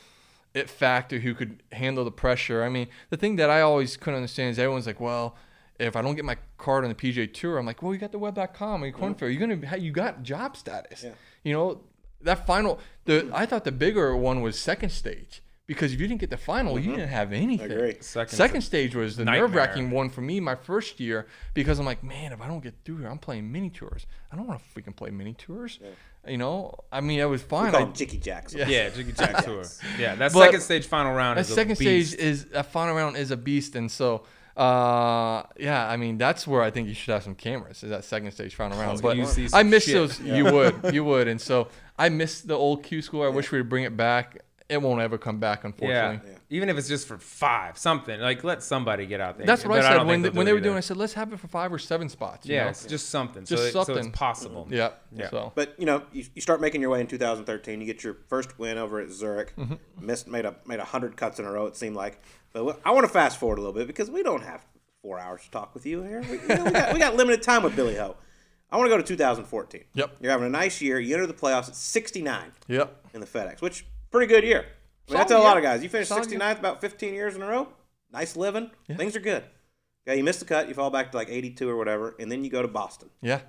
Speaker 3: it factor, who could handle the pressure. I mean, the thing that I always couldn't understand is everyone's like, well. If I don't get my card on the PGA Tour, I'm like, well, you got the web.com or your Corn Fair. You're gonna, you got job status.
Speaker 1: Yeah.
Speaker 3: You know, that final. The I thought the bigger one was second stage because if you didn't get the final, you mm-hmm. didn't have anything.
Speaker 1: Agree.
Speaker 2: Second-
Speaker 3: Second stage was the nerve wracking one for me my first year because I'm like, man, if I don't get through here, I'm playing mini tours. I don't want to freaking play mini tours. You know, I mean, I was
Speaker 1: We
Speaker 3: fine.
Speaker 1: call
Speaker 3: I,
Speaker 1: them Jicky Jacks.
Speaker 2: Yeah, Jiggy Jack tour. Yeah, that
Speaker 3: But-
Speaker 2: second stage final round
Speaker 3: that
Speaker 2: is a
Speaker 3: second
Speaker 2: beast.
Speaker 3: stage is that final round is a beast, and so uh, yeah, I mean that's where I think you should have some cameras. Is that second stage final round? But
Speaker 2: you see
Speaker 3: I miss
Speaker 2: shit.
Speaker 3: those. You would, you would, and so I miss the old Q school. I wish we would bring it back. It won't ever come back, unfortunately.
Speaker 2: Yeah.
Speaker 3: unfortunately.
Speaker 2: even if it's just for five, something like let somebody get out there.
Speaker 3: That's what
Speaker 2: But
Speaker 3: I said
Speaker 2: don't
Speaker 3: when
Speaker 2: think
Speaker 3: they, when
Speaker 2: they'll
Speaker 3: they were
Speaker 2: it
Speaker 3: doing. I said let's have it for five or seven spots. you
Speaker 2: Yeah,
Speaker 3: know?
Speaker 2: it's just something.
Speaker 3: Just
Speaker 2: so, it- so
Speaker 3: something.
Speaker 2: it's possible.
Speaker 3: yeah,
Speaker 2: Yeah.
Speaker 3: So
Speaker 1: But you know, you, you start making your way in 2013. You get your first win over at Zurich.
Speaker 3: Mm-hmm.
Speaker 1: Missed, made a made a hundred cuts in a row. It seemed like. But I want to fast forward a little bit because we don't have four hours to talk with you here. We, you know, we, got, we got limited time with Billy Ho. I want to go to 2014.
Speaker 3: Yep.
Speaker 1: You're having a nice year. You enter the playoffs at 69
Speaker 3: yep.
Speaker 1: in the FedEx, which pretty good year. I, mean, I
Speaker 3: Solid
Speaker 1: tell a lot of guys, you finish
Speaker 3: Solid
Speaker 1: 69th about 15 years in a row. Nice living. Things are good. Yeah, you miss the cut. You fall back to like 82 or whatever, and then you go to Boston
Speaker 3: Yeah.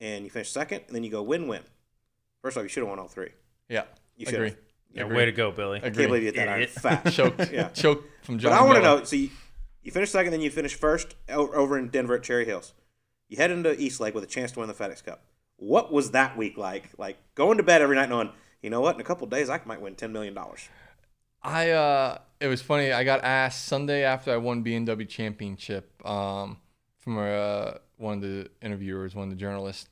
Speaker 1: and you finish second, and then you go win-win. First off, you should have won all three.
Speaker 3: Yeah.
Speaker 1: You should
Speaker 3: Agree.
Speaker 1: have.
Speaker 2: Yeah, way to go, Billy.
Speaker 3: Agree.
Speaker 1: Can't believe you hit that iron
Speaker 2: Idiot.
Speaker 1: fat.
Speaker 3: Choked.
Speaker 1: Yeah.
Speaker 3: Choked from John.
Speaker 1: But I want to
Speaker 3: Miller.
Speaker 1: know. So you, you finish second, then you finish first over in Denver at Cherry Hills. You head into East Lake with a chance to win the FedEx Cup. What was that week like? Like going to bed every night knowing, you know what? In a couple of days, I might win ten million dollars.
Speaker 3: I uh, it was funny. I got asked Sunday after I won BMW championship um, from uh, one of the interviewers, one of the journalists.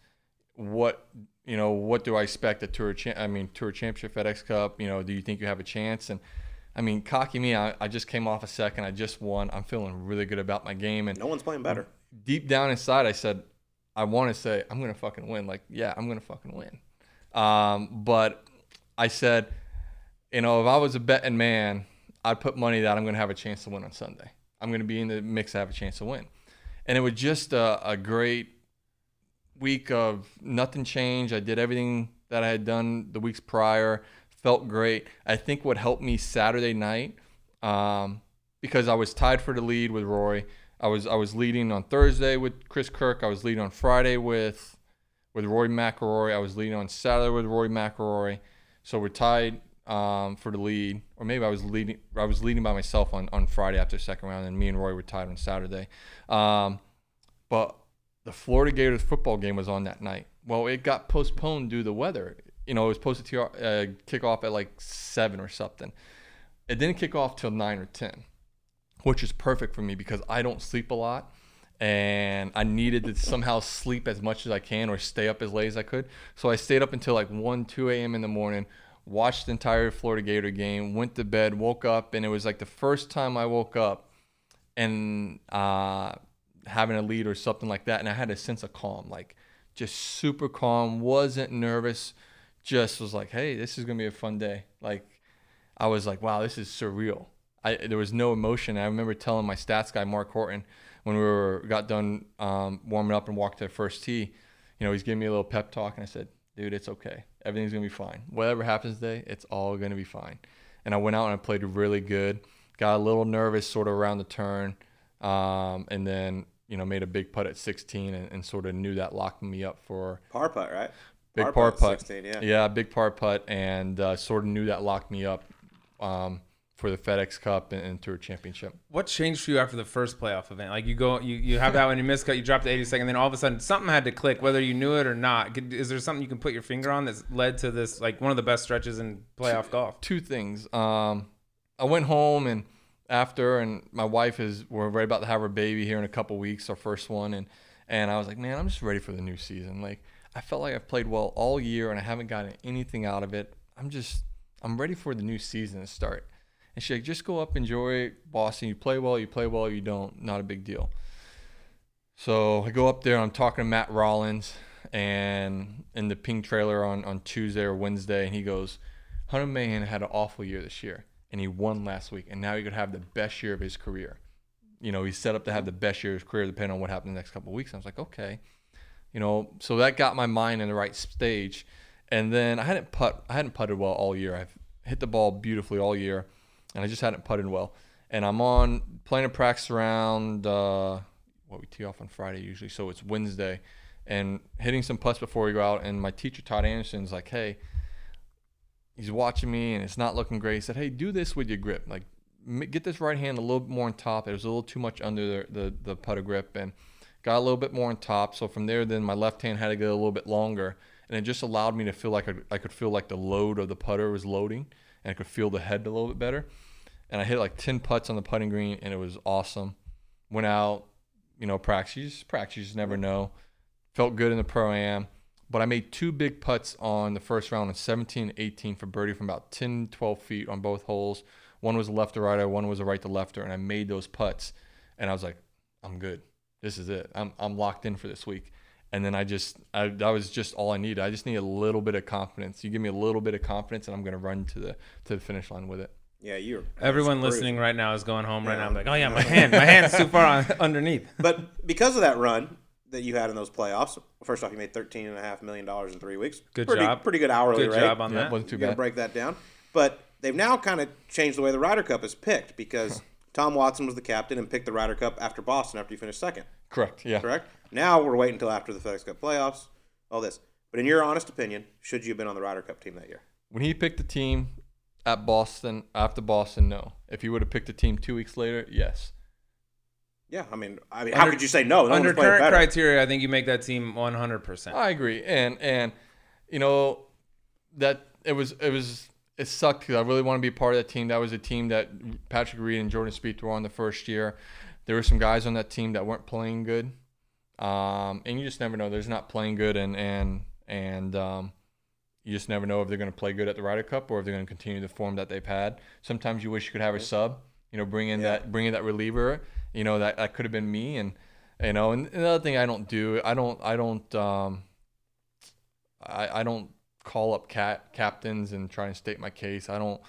Speaker 3: What you know? What do I expect at tour? Cha- I mean, tour championship, FedEx Cup. You know, do you think you have a chance? And I mean, cocky me. I, I just came off a second. I just won. I'm feeling really good about my game. And
Speaker 1: No one's playing better.
Speaker 3: deep down inside, I said, I want to say I'm gonna fucking win. Like, yeah, I'm gonna fucking win. Um, but I said, you know, if I was a betting man, I'd put money that I'm gonna have a chance to win on Sunday. I'm gonna be in the mix to have a chance to win. And it was just a, a great week of nothing changed. I did everything that I had done the weeks prior. Felt great. I think what helped me Saturday night, um, because I was tied for the lead with Roy. I was I was leading on Thursday with Chris Kirk. I was leading on Friday with with Rory McIlroy. I was leading on Saturday with Rory McIlroy. So we're tied um, for the lead, or maybe I was leading. I was leading by myself on, on Friday after second round, and me and Roy were tied on Saturday. Um, but the Florida Gators football game was on that night. Well, it got postponed due to the weather. You know, it was supposed to uh, kick off at like seven or something. It didn't kick off till nine or ten, which is perfect for me because I don't sleep a lot, and I needed to somehow sleep as much as I can or stay up as late as I could. So I stayed up until like one, two a.m. in the morning, watched the entire Florida Gator game, went to bed, woke up, and it was like the first time I woke up and uh, having a lead or something like that, and I had a sense of calm, like just super calm, wasn't nervous, just was like, hey, this is gonna be a fun day. Like I was like, wow, this is surreal. I there was no emotion. I remember telling my stats guy Mark Horton when we were got done um, warming up and walked to the first tee. You know, he's giving me a little pep talk, and I said, dude, it's okay. Everything's gonna be fine. Whatever happens today, it's all gonna be fine. And I went out and I played really good. Got a little nervous sort of around the turn, um, and then you know made a big putt at 16 and, and sort of knew that locked me up for
Speaker 1: Par putt, right?
Speaker 3: big par putt.
Speaker 1: 16, yeah.
Speaker 3: yeah, big par putt, and uh, sort of knew that locked me up um, for the FedEx Cup and, and Tour Championship.
Speaker 2: What changed for you after the first playoff event? Like you go, you, you have that one, you miss cut, you drop to 82nd, then all of a sudden something had to click, whether you knew it or not. Is there something you can put your finger on that's led to this, like one of the best stretches in playoff golf?
Speaker 3: Two things. Um, I went home and after, and my wife is we're right about to have our baby here in a couple weeks, our first one, and and I was like, man, I'm just ready for the new season. Like I felt like I've played well all year, and I haven't gotten anything out of it. I'm just I'm ready for the new season to start. And she's like, just go up, enjoy Boston. You play well, you play well, you don't, not a big deal. So I go up there, I'm talking to Matt Rollins and in the pink trailer on, on Tuesday or Wednesday, and he goes, Hunter Mahan had an awful year this year, and he won last week, and now he could have the best year of his career. You know, he's set up to have the best year of his career, depending on what happens in the next couple of weeks. I was like, okay, you know, so that got my mind in the right stage. And then I hadn't put, I hadn't putted well all year. I've hit the ball beautifully all year, and I just hadn't putted well. And I'm on playing a practice around uh, what we tee off on Friday usually, so it's Wednesday, and hitting some putts before we go out. And my teacher Todd Anderson's like, hey, he's watching me, and it's not looking great. He said, hey, do this with your grip, like get this right hand a little bit more on top. It was a little too much under the the, the putter grip, and got a little bit more on top. So from there, then my left hand had to get a little bit longer and it just allowed me to feel like I, I could feel like the load of the putter was loading, and I could feel the head a little bit better. And I hit like ten putts on the putting green, and it was awesome. Went out, you know, practice. Practice, you just never know. Felt good in the pro am, but I made two big putts on the first round on 17 18 for birdie from about 10, 12 feet on both holes. One was a left to righter, one was a right to lefter, and I made those putts, and I was like, I'm good. This is it. I'm I'm locked in for this week and then I just I, that was just all I needed. I just need a little bit of confidence. You give me a little bit of confidence, and I'm going to run to the to the finish line with it.
Speaker 1: Yeah, you're.
Speaker 2: Everyone listening right now is going home right now. I'm like, oh yeah, my hand, my hand's too far on, underneath.
Speaker 1: But because of that run that you had in those playoffs, first off, you made thirteen and a half million dollars in three weeks.
Speaker 2: Good
Speaker 1: pretty,
Speaker 2: job.
Speaker 1: Pretty good hourly
Speaker 2: Good
Speaker 1: rate.
Speaker 2: job on
Speaker 3: Yeah,
Speaker 2: that.
Speaker 3: wasn't too
Speaker 1: You got to
Speaker 3: bad.
Speaker 1: break that down. But they've now kind of changed the way the Ryder Cup is picked because Tom Watson was the captain and picked the Ryder Cup after Boston after you finished second.
Speaker 3: Correct. Yeah.
Speaker 1: Correct. Now we're waiting until after the FedEx Cup playoffs. All this. But in your honest opinion, should you have been on the Ryder Cup team that year?
Speaker 3: When he picked the team at Boston after Boston, no. If you would have picked a team two weeks later, yes.
Speaker 1: Yeah, I mean, I mean, how could you say no? no
Speaker 2: Under current
Speaker 1: better.
Speaker 2: criteria, I think you make that team 100. percent
Speaker 3: I agree, and and you know that it was it was it sucked because I really want to be part of that team. That was a team that Patrick Reed and Jordan Spieth were on the first year. There were some guys on that team that weren't playing good, um, and you just never know. There's not playing good, and and and um, you just never know if they're going to play good at the Ryder Cup or if they're going to continue the form that they've had. Sometimes you wish you could have a sub, you know, bring in
Speaker 1: Yeah.
Speaker 3: that bring in that reliever. You know that that could have been me, and you know, and another thing I don't do, I don't I don't um, I, I don't call up cat captains and try and state my case. I don't,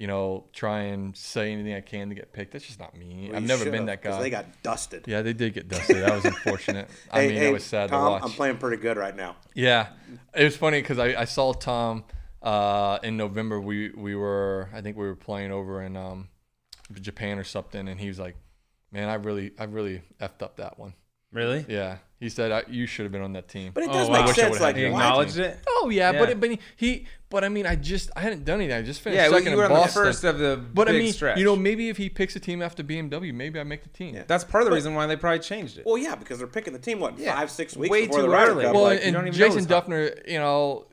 Speaker 3: you know, try and say anything I can to get picked. That's just not me.
Speaker 1: Well,
Speaker 3: I've never been that guy.
Speaker 1: They got dusted.
Speaker 3: yeah, they did get dusted. That was unfortunate. I
Speaker 1: Hey,
Speaker 3: mean,
Speaker 1: hey,
Speaker 3: it was sad
Speaker 1: Tom,
Speaker 3: to watch.
Speaker 1: I'm playing pretty good right now.
Speaker 3: Yeah, it was funny because I, I saw Tom uh, in November. We we were I think we were playing over in um, Japan or something, and he was like, "Man, I really I really effed up that one."
Speaker 2: Really?
Speaker 3: Yeah, he said I, you should have been on that team.
Speaker 1: But it
Speaker 2: Oh,
Speaker 1: does
Speaker 2: wow. I
Speaker 1: make
Speaker 2: wish I
Speaker 1: sense.
Speaker 3: would've
Speaker 1: Like,
Speaker 2: He acknowledged it.
Speaker 3: Oh yeah,
Speaker 2: Yeah.
Speaker 3: but it, but he but I mean I just I hadn't done anything. I just finished
Speaker 2: Yeah, well,
Speaker 3: second
Speaker 2: you were
Speaker 3: in
Speaker 2: on the
Speaker 3: Boston.
Speaker 2: first of the
Speaker 3: but
Speaker 2: big
Speaker 3: I mean,
Speaker 2: stretch.
Speaker 3: you know, maybe if he picks a team after BMW, maybe I make the team.
Speaker 1: Yeah.
Speaker 2: that's part of the
Speaker 1: But-
Speaker 2: reason why they probably changed it.
Speaker 1: Well, yeah, because they're picking the team what
Speaker 2: Yeah.
Speaker 1: five, six weeks
Speaker 2: Way
Speaker 1: before
Speaker 2: too
Speaker 1: the Ryder
Speaker 2: early.
Speaker 1: Cup.
Speaker 3: Well,
Speaker 1: Like,
Speaker 2: you
Speaker 3: and
Speaker 2: don't even know
Speaker 3: Jason. Dufner, you know,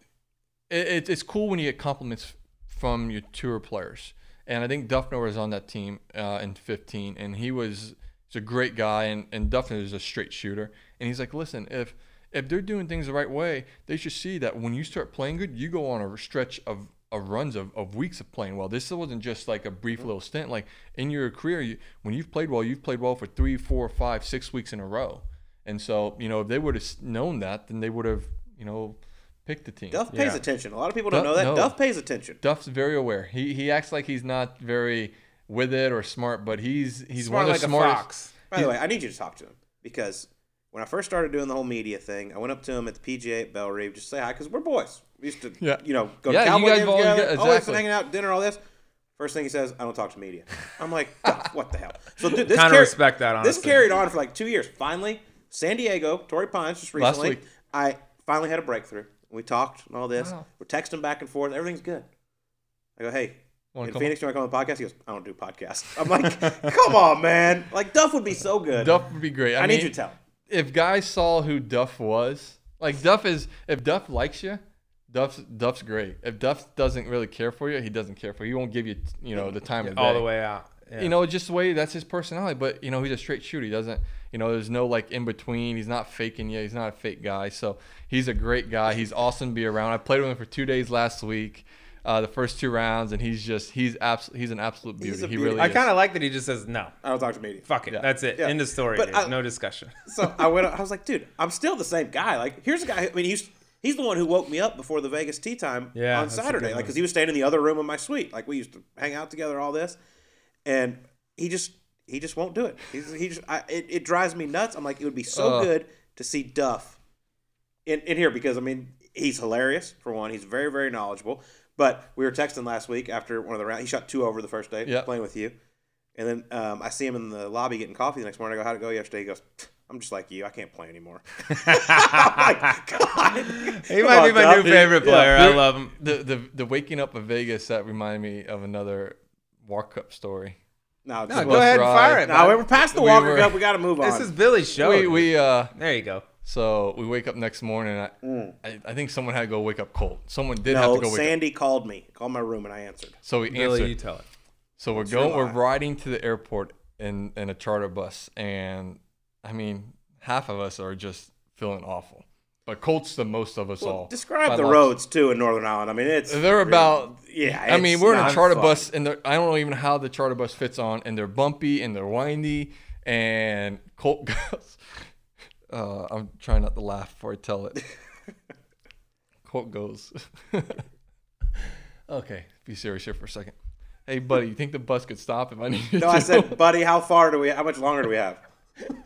Speaker 3: it, it, it's cool when you get compliments from your tour players, and I think Dufner was on that team uh, in 15, and he was he's a great guy, and and Dufner is a straight shooter, and he's like, listen, if if they're doing things the right way, they should see that when you start playing good, you go on a stretch of of runs of, of weeks of playing well. This wasn't just like a brief mm-hmm. little stint. Like in your career, you, when you've played well, you've played well for three, four, five, six weeks in a row. And so, you know, if they would have known that, then they would have, you know, picked the team.
Speaker 1: Duff pays
Speaker 2: Yeah.
Speaker 1: attention. A lot of people don't know that.
Speaker 3: no.
Speaker 1: Duff pays attention.
Speaker 3: Duff's very aware. He he acts like he's not very with it or smart, but he's he's
Speaker 2: Smart
Speaker 3: one of
Speaker 2: like
Speaker 3: the
Speaker 2: a
Speaker 3: smartest.
Speaker 2: fox.
Speaker 1: By the way, I need you to talk to him because when I first started doing the whole media thing, I went up to him at the PGA at Bellerive just to say hi because we're boys. We used to,
Speaker 3: Yeah.
Speaker 1: you know, go
Speaker 3: Yeah,
Speaker 1: to
Speaker 3: you
Speaker 1: Cowboy
Speaker 3: guys
Speaker 1: games together,
Speaker 3: get-
Speaker 1: always
Speaker 3: exactly.
Speaker 1: hanging out, dinner, all this. First thing he says, I don't talk to media. I'm like, what the hell? So dude, this
Speaker 2: Kinda
Speaker 1: carried-
Speaker 2: respect that,
Speaker 1: This carried on for like two years. Finally, San Diego, Torrey Pines just recently. I finally had a breakthrough. We talked and all this.
Speaker 3: Wow.
Speaker 1: We're texting back and forth. Everything's good. I go, hey, in Phoenix, you want to come on the podcast? He goes, I don't do podcasts. I'm like, come on, man. Like, Duff would be so good.
Speaker 3: Duff would be great. I,
Speaker 1: I,
Speaker 3: mean,
Speaker 1: need you to tell.
Speaker 3: If guys saw who Duff was, like Duff is, if Duff likes you, Duff's Duff's great. If Duff doesn't really care for you, he doesn't care for you. He won't give you, you know, the time of day.
Speaker 2: all the way out. Yeah.
Speaker 3: You know, just the way that's his personality. But you know, he's a straight shooter. He doesn't, you know, there's no like in between. He's not faking you. He's not a fake guy. So he's a great guy. He's awesome to be around. I played with him for two days last week, uh, the first two rounds, and he's just he's absolutely he's an absolute beauty.
Speaker 1: He's a
Speaker 3: he
Speaker 1: beauty.
Speaker 3: really.
Speaker 2: I kind of like that he just says no.
Speaker 1: I don't talk to media.
Speaker 2: Fuck it.
Speaker 3: Yeah.
Speaker 2: That's it.
Speaker 1: Yeah.
Speaker 2: End of story.
Speaker 1: But
Speaker 2: dude.
Speaker 1: I-
Speaker 2: no discussion.
Speaker 1: So I went. I was like, dude, I'm still the same guy. Like, here's a guy. I mean, he's he's the one who woke me up before the Vegas tea time
Speaker 2: Yeah,
Speaker 1: on Saturday. Like, because he was staying in the other room of my suite. Like, we used to hang out together, all this, and he just he just won't do it. He's, he just I, it, it drives me nuts. I'm like, it would be so
Speaker 3: Ugh.
Speaker 1: good to see Duff in in here because I mean, he's hilarious for one. He's very very knowledgeable. But we were texting last week after one of the rounds. He shot two over the first day
Speaker 3: Yeah.
Speaker 1: playing with you. And then um, I see him in the lobby getting coffee the next morning. I go, "How'd it go yesterday?" He goes, "I'm just like you. I can't play anymore." I'm like, God.
Speaker 2: He
Speaker 1: Come
Speaker 2: might
Speaker 1: on,
Speaker 2: be my
Speaker 1: Duff.
Speaker 2: new favorite
Speaker 1: Yeah.
Speaker 2: player. I love him.
Speaker 3: the the the waking up of Vegas that reminded me of another Walk Cup story.
Speaker 1: No,
Speaker 2: No, go ahead and fire it.
Speaker 1: no,
Speaker 2: bud.
Speaker 1: we're past the
Speaker 3: We
Speaker 1: Walker
Speaker 3: were-
Speaker 1: Cup. We got to move on.
Speaker 2: This is Billy's show.
Speaker 3: We we uh
Speaker 2: there you go.
Speaker 3: So we wake up next morning. I,
Speaker 1: Mm.
Speaker 3: I I think someone had to go wake up Colt. Someone did have
Speaker 1: no,
Speaker 3: to go wake up.
Speaker 1: Sandy called me, called my room, and I answered.
Speaker 3: So we
Speaker 2: Billy,
Speaker 3: answered.
Speaker 2: you tell it.
Speaker 3: So we're
Speaker 1: What's
Speaker 3: going. We're riding to the airport in in a charter bus, and I mean, half of us are just feeling awful. But Colt's the most of us
Speaker 1: Well,
Speaker 3: all.
Speaker 1: describe the
Speaker 3: much.
Speaker 1: roads too in Northern Ireland. I mean, it's
Speaker 3: They're about.
Speaker 1: yeah.
Speaker 3: I mean, we're in a charter
Speaker 1: fun.
Speaker 3: bus, and they're- I don't know even how the charter bus fits on, and they're bumpy and they're windy, and Colt goes. Uh, I'm trying not to laugh before I tell it. Colt goes. okay, be serious here for a second. Hey, buddy, you think the bus could stop if I needed
Speaker 1: No, I said, buddy, how far do we? How much longer do we have?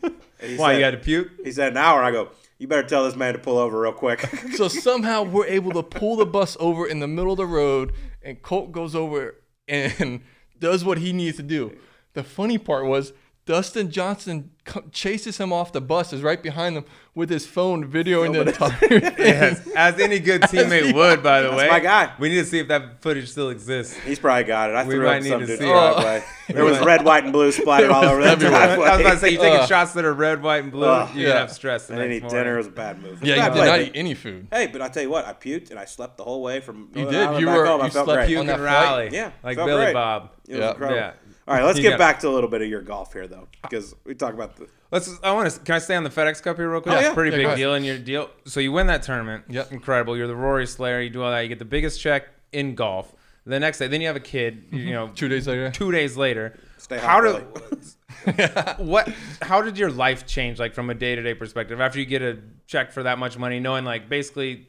Speaker 1: And he
Speaker 2: Why
Speaker 1: said,
Speaker 2: you had to puke?
Speaker 1: He said an hour, I go, you better tell this man to pull over real quick.
Speaker 3: So somehow we're able to pull the bus over in the middle of the road, and Colt goes over and does what he needs to do. The funny part was Dustin Johnson co- chases him off the bus, is right behind them with his phone videoing the entire thing.
Speaker 2: Yes, as any good teammate would, by the way.
Speaker 1: my guy.
Speaker 2: We need to see if that footage still exists.
Speaker 1: He's probably got it. I
Speaker 2: We
Speaker 1: threw
Speaker 2: might
Speaker 1: up
Speaker 2: need
Speaker 1: some
Speaker 2: to
Speaker 1: dude's
Speaker 2: see
Speaker 3: it.
Speaker 1: driveway. There was red, white, and blue splattered all over the
Speaker 3: everywhere.
Speaker 2: I was about to say, you're taking
Speaker 3: Uh,
Speaker 2: shots that are red, white, and blue.
Speaker 1: uh,
Speaker 2: you're
Speaker 3: yeah.
Speaker 2: gonna have stress. The
Speaker 1: And then
Speaker 2: next
Speaker 1: eat
Speaker 2: morning.
Speaker 1: dinner was a bad move.
Speaker 3: Yeah,
Speaker 1: Bad
Speaker 3: you did not eat any food.
Speaker 1: Hey, but I tell you what, I puked and I slept the whole way from.
Speaker 3: You
Speaker 1: Northern
Speaker 3: did.
Speaker 1: Ireland
Speaker 3: You were-
Speaker 1: home. I
Speaker 3: you
Speaker 1: felt
Speaker 3: slept
Speaker 1: great.
Speaker 2: Puke
Speaker 3: on that flight?
Speaker 2: rally.
Speaker 1: Yeah,
Speaker 2: like Billy. Bob.
Speaker 3: Yeah.
Speaker 2: Yeah.
Speaker 1: All right, let's get back to a little bit of your golf here, though, because we talk about the.
Speaker 2: Let's. I want to. Can I stay on the FedEx Cup here real quick?
Speaker 1: Oh, yeah.
Speaker 2: a pretty
Speaker 3: Yeah,
Speaker 2: big deal in your deal. So you win that tournament.
Speaker 3: Yep.
Speaker 2: Incredible. You're the Rory Slayer. You do all that. You get the biggest check in golf. The next day, then you have a kid. You, you know,
Speaker 3: Two days later.
Speaker 2: two days later.
Speaker 1: Stay
Speaker 2: how
Speaker 1: hot,
Speaker 2: do what? How did your life change, like from a day to day perspective, after you get a check for that much money, knowing like basically,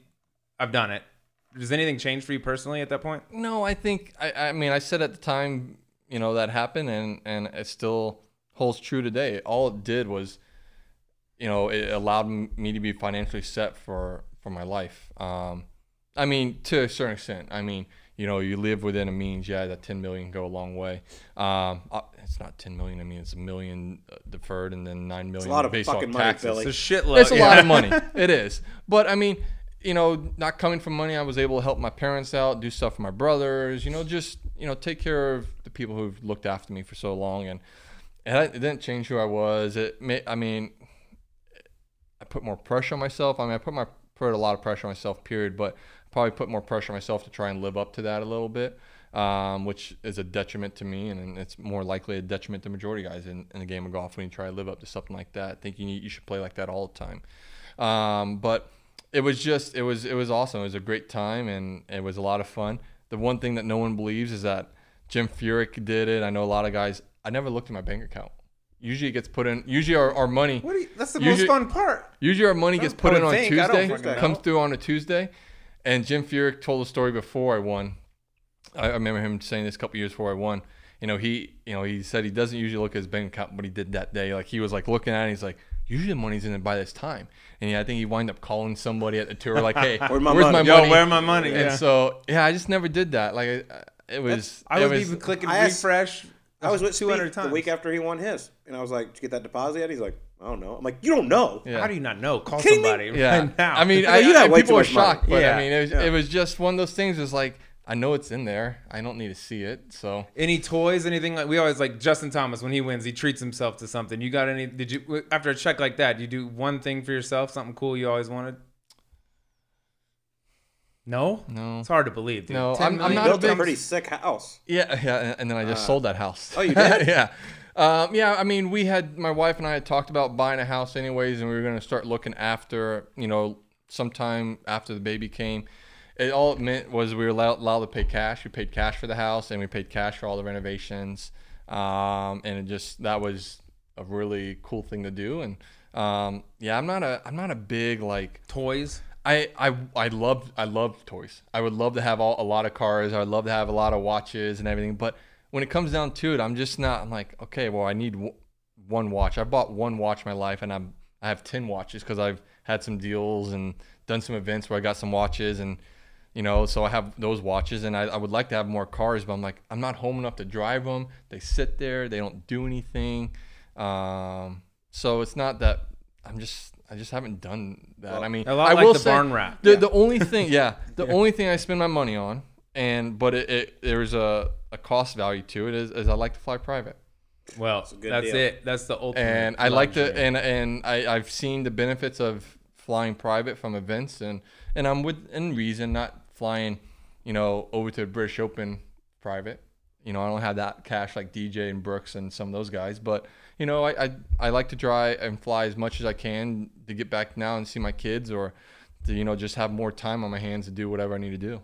Speaker 2: I've done it. Does anything change for you personally at that point?
Speaker 3: No, I think I, I mean I said at the time, you know, that happened and and it still holds true today. All it did was, you know, it allowed me to be financially set for for my life. Um, I mean, to a certain extent. I mean, you know, you live within a means. Yeah, that ten million go a long way. Um, uh, it's not ten million. I mean, it's a million uh, deferred and then nine million
Speaker 1: a lot of
Speaker 3: based
Speaker 1: fucking money,
Speaker 3: taxes.
Speaker 1: Billy.
Speaker 2: It's a shitload.
Speaker 3: It's a
Speaker 2: yeah.
Speaker 3: lot of money. It is. But I mean, you know, not coming from money, I was able to help my parents out, do stuff for my brothers, you know, just, you know, take care of people who've looked after me for so long. And, and it didn't change who I was. It may, I mean, I put more pressure on myself. I mean, I put my, put a lot of pressure on myself, period, but probably put more pressure on myself to try and live up to that a little bit. Um, which is a detriment to me, and it's more likely a detriment to majority guys in, in the game of golf when you try to live up to something like that, thinking you, you should play like that all the time. Um, but it was just it was it was awesome. It was a great time and it was a lot of fun. The one thing that no one believes is that Jim Furyk did it. I know a lot of guys. I never looked at my bank account. Usually it gets put in. Usually our, our money.
Speaker 2: What you, that's the
Speaker 3: Usually-
Speaker 2: most fun part.
Speaker 3: Usually our money gets put in on
Speaker 2: think.
Speaker 3: Tuesday.
Speaker 2: fucking
Speaker 3: Comes through on a Tuesday. And Jim Furyk told a story before I won. I, I remember him saying this a couple years before I won. You know, he you know he said he doesn't usually look at his bank account, but he did that day. Like he was like looking at it. And he's like, usually the money's in it by this time. And yeah, I think he wind up calling somebody at the tour like, hey,
Speaker 1: Where's my
Speaker 3: where's
Speaker 1: money?
Speaker 3: my
Speaker 2: Yo,
Speaker 3: money?
Speaker 2: where my money?
Speaker 3: And
Speaker 2: Yeah.
Speaker 3: so yeah, I just never did that. Like I- it was.
Speaker 2: I
Speaker 3: it
Speaker 2: was,
Speaker 3: was
Speaker 2: even clicking
Speaker 1: I asked-
Speaker 2: refresh.
Speaker 1: I was with
Speaker 2: two
Speaker 1: Speed
Speaker 2: hundred
Speaker 1: the week after he won his, and I was like, "Did you get that deposit yet?" He's like, "I don't know." I'm like, "You don't know."
Speaker 3: Yeah.
Speaker 2: How do you not know? Call
Speaker 1: kidding me?
Speaker 2: somebody
Speaker 3: Yeah.
Speaker 2: right now.
Speaker 3: I mean,
Speaker 1: Yeah,
Speaker 3: I,
Speaker 1: you got
Speaker 3: I- people
Speaker 1: too
Speaker 3: were
Speaker 1: much money.
Speaker 3: shocked, but
Speaker 2: Yeah.
Speaker 3: I mean, it was,
Speaker 1: Yeah.
Speaker 3: it was just one of those things. It's like I know it's in there. I don't need to see it. So
Speaker 2: any toys, anything like we always like Justin Thomas when he wins, he treats himself to something. You got any? Did you after a check like that? You do one thing for yourself, something cool you always wanted. No,
Speaker 3: No.
Speaker 2: it's hard to believe. Dude.
Speaker 3: No, I'm- I'm not a
Speaker 1: Built a
Speaker 3: big-
Speaker 1: pretty sick house.
Speaker 3: Yeah, yeah, and- then I just sold that house.
Speaker 1: Oh, you did?
Speaker 3: yeah. Um, yeah, I mean, we had my wife and I had talked about buying a house anyways, and we were going to start looking after, you know, sometime after the baby came. It all it meant was we were allowed, allowed to pay cash. We paid cash for the house, and we paid cash for all the renovations. Um, and it just that was a really cool thing to do. And um, yeah, I'm not a I'm not a big like
Speaker 2: toys.
Speaker 3: I I I love I love toys. I would love to have all, a lot of cars. I would love to have a lot of watches and everything. But when it comes down to it, I'm just not. I'm like, okay, well, I need w- one watch. I bought one watch my life, and I'm I have ten watches because I've had some deals and done some events where I got some watches and. You know, so I have those watches, and I, I would like to have more cars, but I'm like, I'm not home enough to drive them. They sit there, they don't do anything. Um, so it's not that I'm just, I just haven't done that. I mean,
Speaker 2: A lot
Speaker 3: I
Speaker 2: like
Speaker 3: will
Speaker 2: the
Speaker 3: say,
Speaker 2: barn rack.
Speaker 3: the, the only thing, yeah, the only thing I spend my money on, and but it, it there's a, a cost value to it is, is I like to fly private,
Speaker 2: Well,
Speaker 1: a good
Speaker 2: that's it. That's the ultimate.
Speaker 3: and I like to
Speaker 2: luxury.
Speaker 3: and and I I've seen the benefits of flying private from events, and and I'm within reason, not flying, you know, over to the British Open private. You know, I don't have that cash like DJ and Brooks and some of those guys, but you know, I, I I like to try and fly as much as I can to get back now and see my kids, or to you know just have more time on my hands to do whatever I need to do.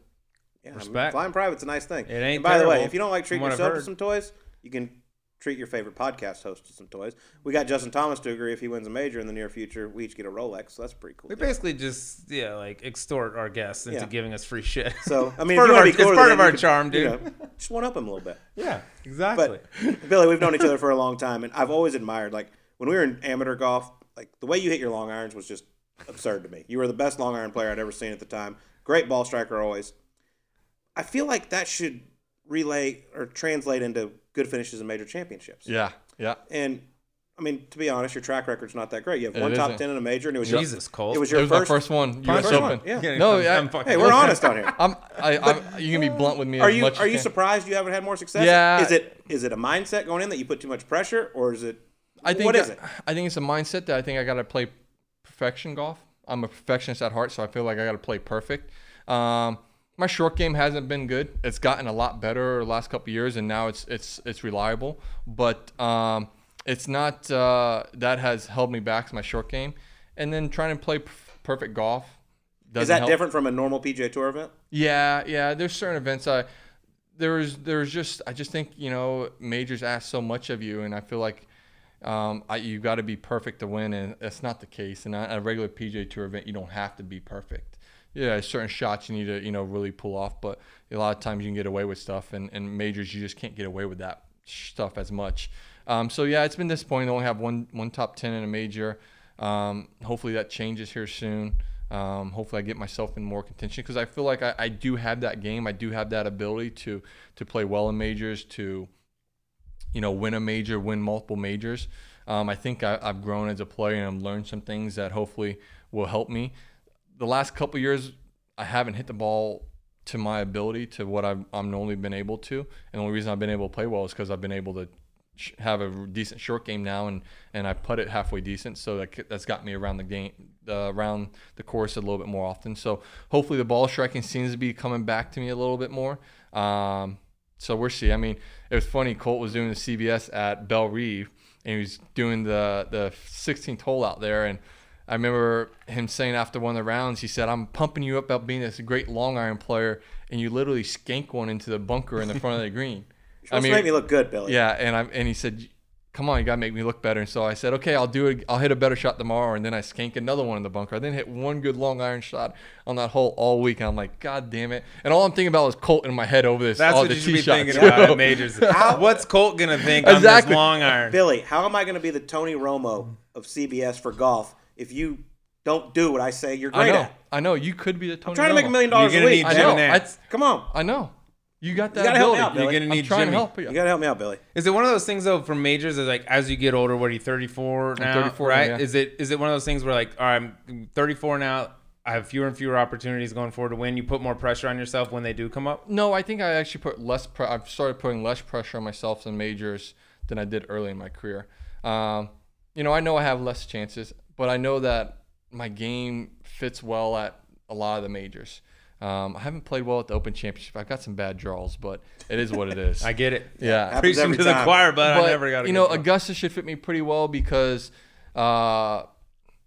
Speaker 1: Yeah, I mean, flying private's a nice thing.
Speaker 2: It ain't
Speaker 1: and by the way, if you don't like treating
Speaker 2: from what I've
Speaker 1: yourself to some toys, you can treat your favorite podcast host to some toys. We got Justin Thomas to agree if he wins a major in the near future, we each get a Rolex. So that's pretty cool.
Speaker 2: we
Speaker 1: deal.
Speaker 2: basically just yeah like extort our guests into
Speaker 1: Yeah.
Speaker 2: giving us free shit.
Speaker 1: So I mean,
Speaker 2: part of our- it's part of our
Speaker 1: you can,
Speaker 2: charm,
Speaker 1: you
Speaker 2: dude.
Speaker 1: know, just one up him a little bit.
Speaker 2: yeah, exactly.
Speaker 1: But Billy, we've known each other for a long time, and I've always admired like when we were in amateur golf, like the way you hit your long irons was just absurd to me. You were the best long iron player I'd ever seen at the time. Great ball striker always. I feel like that should relay or translate into good finishes in major championships.
Speaker 3: Yeah, yeah.
Speaker 1: And I mean, to be honest, your track record's not that great. You have
Speaker 3: It
Speaker 1: one top
Speaker 3: isn't.
Speaker 1: ten in a major, and it was
Speaker 2: Jesus,
Speaker 1: your,
Speaker 2: Colt.
Speaker 1: It was
Speaker 3: It
Speaker 1: your
Speaker 3: was
Speaker 1: first.
Speaker 3: my first one, U.S.
Speaker 1: first one,
Speaker 3: Open.
Speaker 1: yeah.
Speaker 3: No,
Speaker 2: I'm-
Speaker 3: yeah.
Speaker 2: I'm fucking-
Speaker 1: Hey, we're honest on here.
Speaker 3: I'm, I, I'm, you can be blunt with me.
Speaker 1: Are
Speaker 3: as
Speaker 1: you
Speaker 3: much
Speaker 1: are
Speaker 3: as
Speaker 1: you
Speaker 3: can.
Speaker 1: surprised you haven't had more success?
Speaker 3: Yeah.
Speaker 1: Is it is it a mindset going in that you put too much pressure, or is it?
Speaker 3: I think
Speaker 1: what is
Speaker 3: that-
Speaker 1: it?
Speaker 3: I think it's a mindset that I think I got to play perfection golf. I'm a perfectionist at heart, so I feel like I got to play perfect. Um, my short game hasn't been good. It's gotten a lot better the last couple of years, and now it's it's it's reliable. But um, it's not uh, that has held me back. My short game, and then trying to play perfect golf.
Speaker 1: Is that
Speaker 3: help.
Speaker 1: different from a normal PGA Tour event?
Speaker 3: Yeah, yeah. There's certain events I there's there's just I just think you know majors ask so much of you, and I feel like um, I, you got to be perfect to win, and that's not the case. And at a regular PGA Tour event, you don't have to be perfect. Yeah, certain shots you need to you know really pull off, but a lot of times you can get away with stuff, and, and majors you just can't get away with that stuff as much. Um, so yeah, it's been disappointing only have one one top ten in a major. Um, hopefully that changes here soon. Um, hopefully I get myself in more contention because I feel like I, I do have that game. I do have that ability to to play well in majors, to you know win a major, win multiple majors. Um, I think I, I've grown as a player and I've learned some things that hopefully will help me. The last couple years, I haven't hit the ball to my ability to what I've, I'm normally been able to, and the only reason I've been able to play well is because I've been able to sh- have a decent short game now, and and I put it halfway decent, so that that's got me around the game, uh, around the course a little bit more often. So hopefully the ball striking seems to be coming back to me a little bit more. Um, so we'll see. I mean, it was funny. Colt was doing the CBS at Bellerive, and he was doing the the 16th hole out there, and I remember him saying after one of the rounds, he said, "I'm pumping you up about being this great long iron player, and you literally skank one into the bunker in the front of the green."
Speaker 1: You're supposed to make me look good, Billy.
Speaker 3: Yeah, and I and he said, "Come on, you gotta make me look better." And so I said, "Okay, I'll do it. I'll hit a better shot tomorrow." And then I skank another one in the bunker. I then hit one good long iron shot on that hole all week. And I'm like, "God damn it!" And all I'm thinking about is Colt in my head over this.
Speaker 2: That's
Speaker 3: all
Speaker 2: what
Speaker 3: the
Speaker 2: you should
Speaker 3: tee
Speaker 2: be
Speaker 3: shots.
Speaker 2: thinking about at majors. What's Colt gonna think on this long iron?
Speaker 1: Billy, how am I going to be the Tony Romo of CBS for golf if you don't do what I say you're
Speaker 3: I
Speaker 1: great
Speaker 3: know.
Speaker 1: at?
Speaker 3: I know. You could be the Tony.
Speaker 1: I'm trying to make a
Speaker 3: Romo.
Speaker 1: million dollars a week.
Speaker 2: need
Speaker 3: I know. I,
Speaker 1: Come on.
Speaker 3: I know. You got that You
Speaker 1: gotta help me out, Billy.
Speaker 2: You're gonna
Speaker 3: I'm trying
Speaker 2: Jimmy.
Speaker 3: to help you.
Speaker 1: You got to help me out, Billy.
Speaker 2: Is it one of those things though from majors? Is like as you get older, what are you 34 now?
Speaker 3: 34,
Speaker 2: right?
Speaker 3: yeah.
Speaker 2: Is it is it one of those things where like, all right, I'm 34 now. I have fewer and fewer opportunities going forward to win. You put more pressure on yourself when they do come up.
Speaker 3: No, I think I actually put less. Pre- I've started putting less pressure on myself in majors than I did early in my career. Um, you know, I know I have less chances, but I know that my game fits well at a lot of the majors. Um, I haven't played well at the Open Championship. I've got some bad draws, but it is what it is.
Speaker 2: I get it.
Speaker 3: yeah.
Speaker 1: Happens
Speaker 2: Preaching
Speaker 1: every
Speaker 2: to the choir, but,
Speaker 3: but
Speaker 2: I never got. a
Speaker 3: you know
Speaker 2: draw.
Speaker 3: Augusta should fit me pretty well because uh,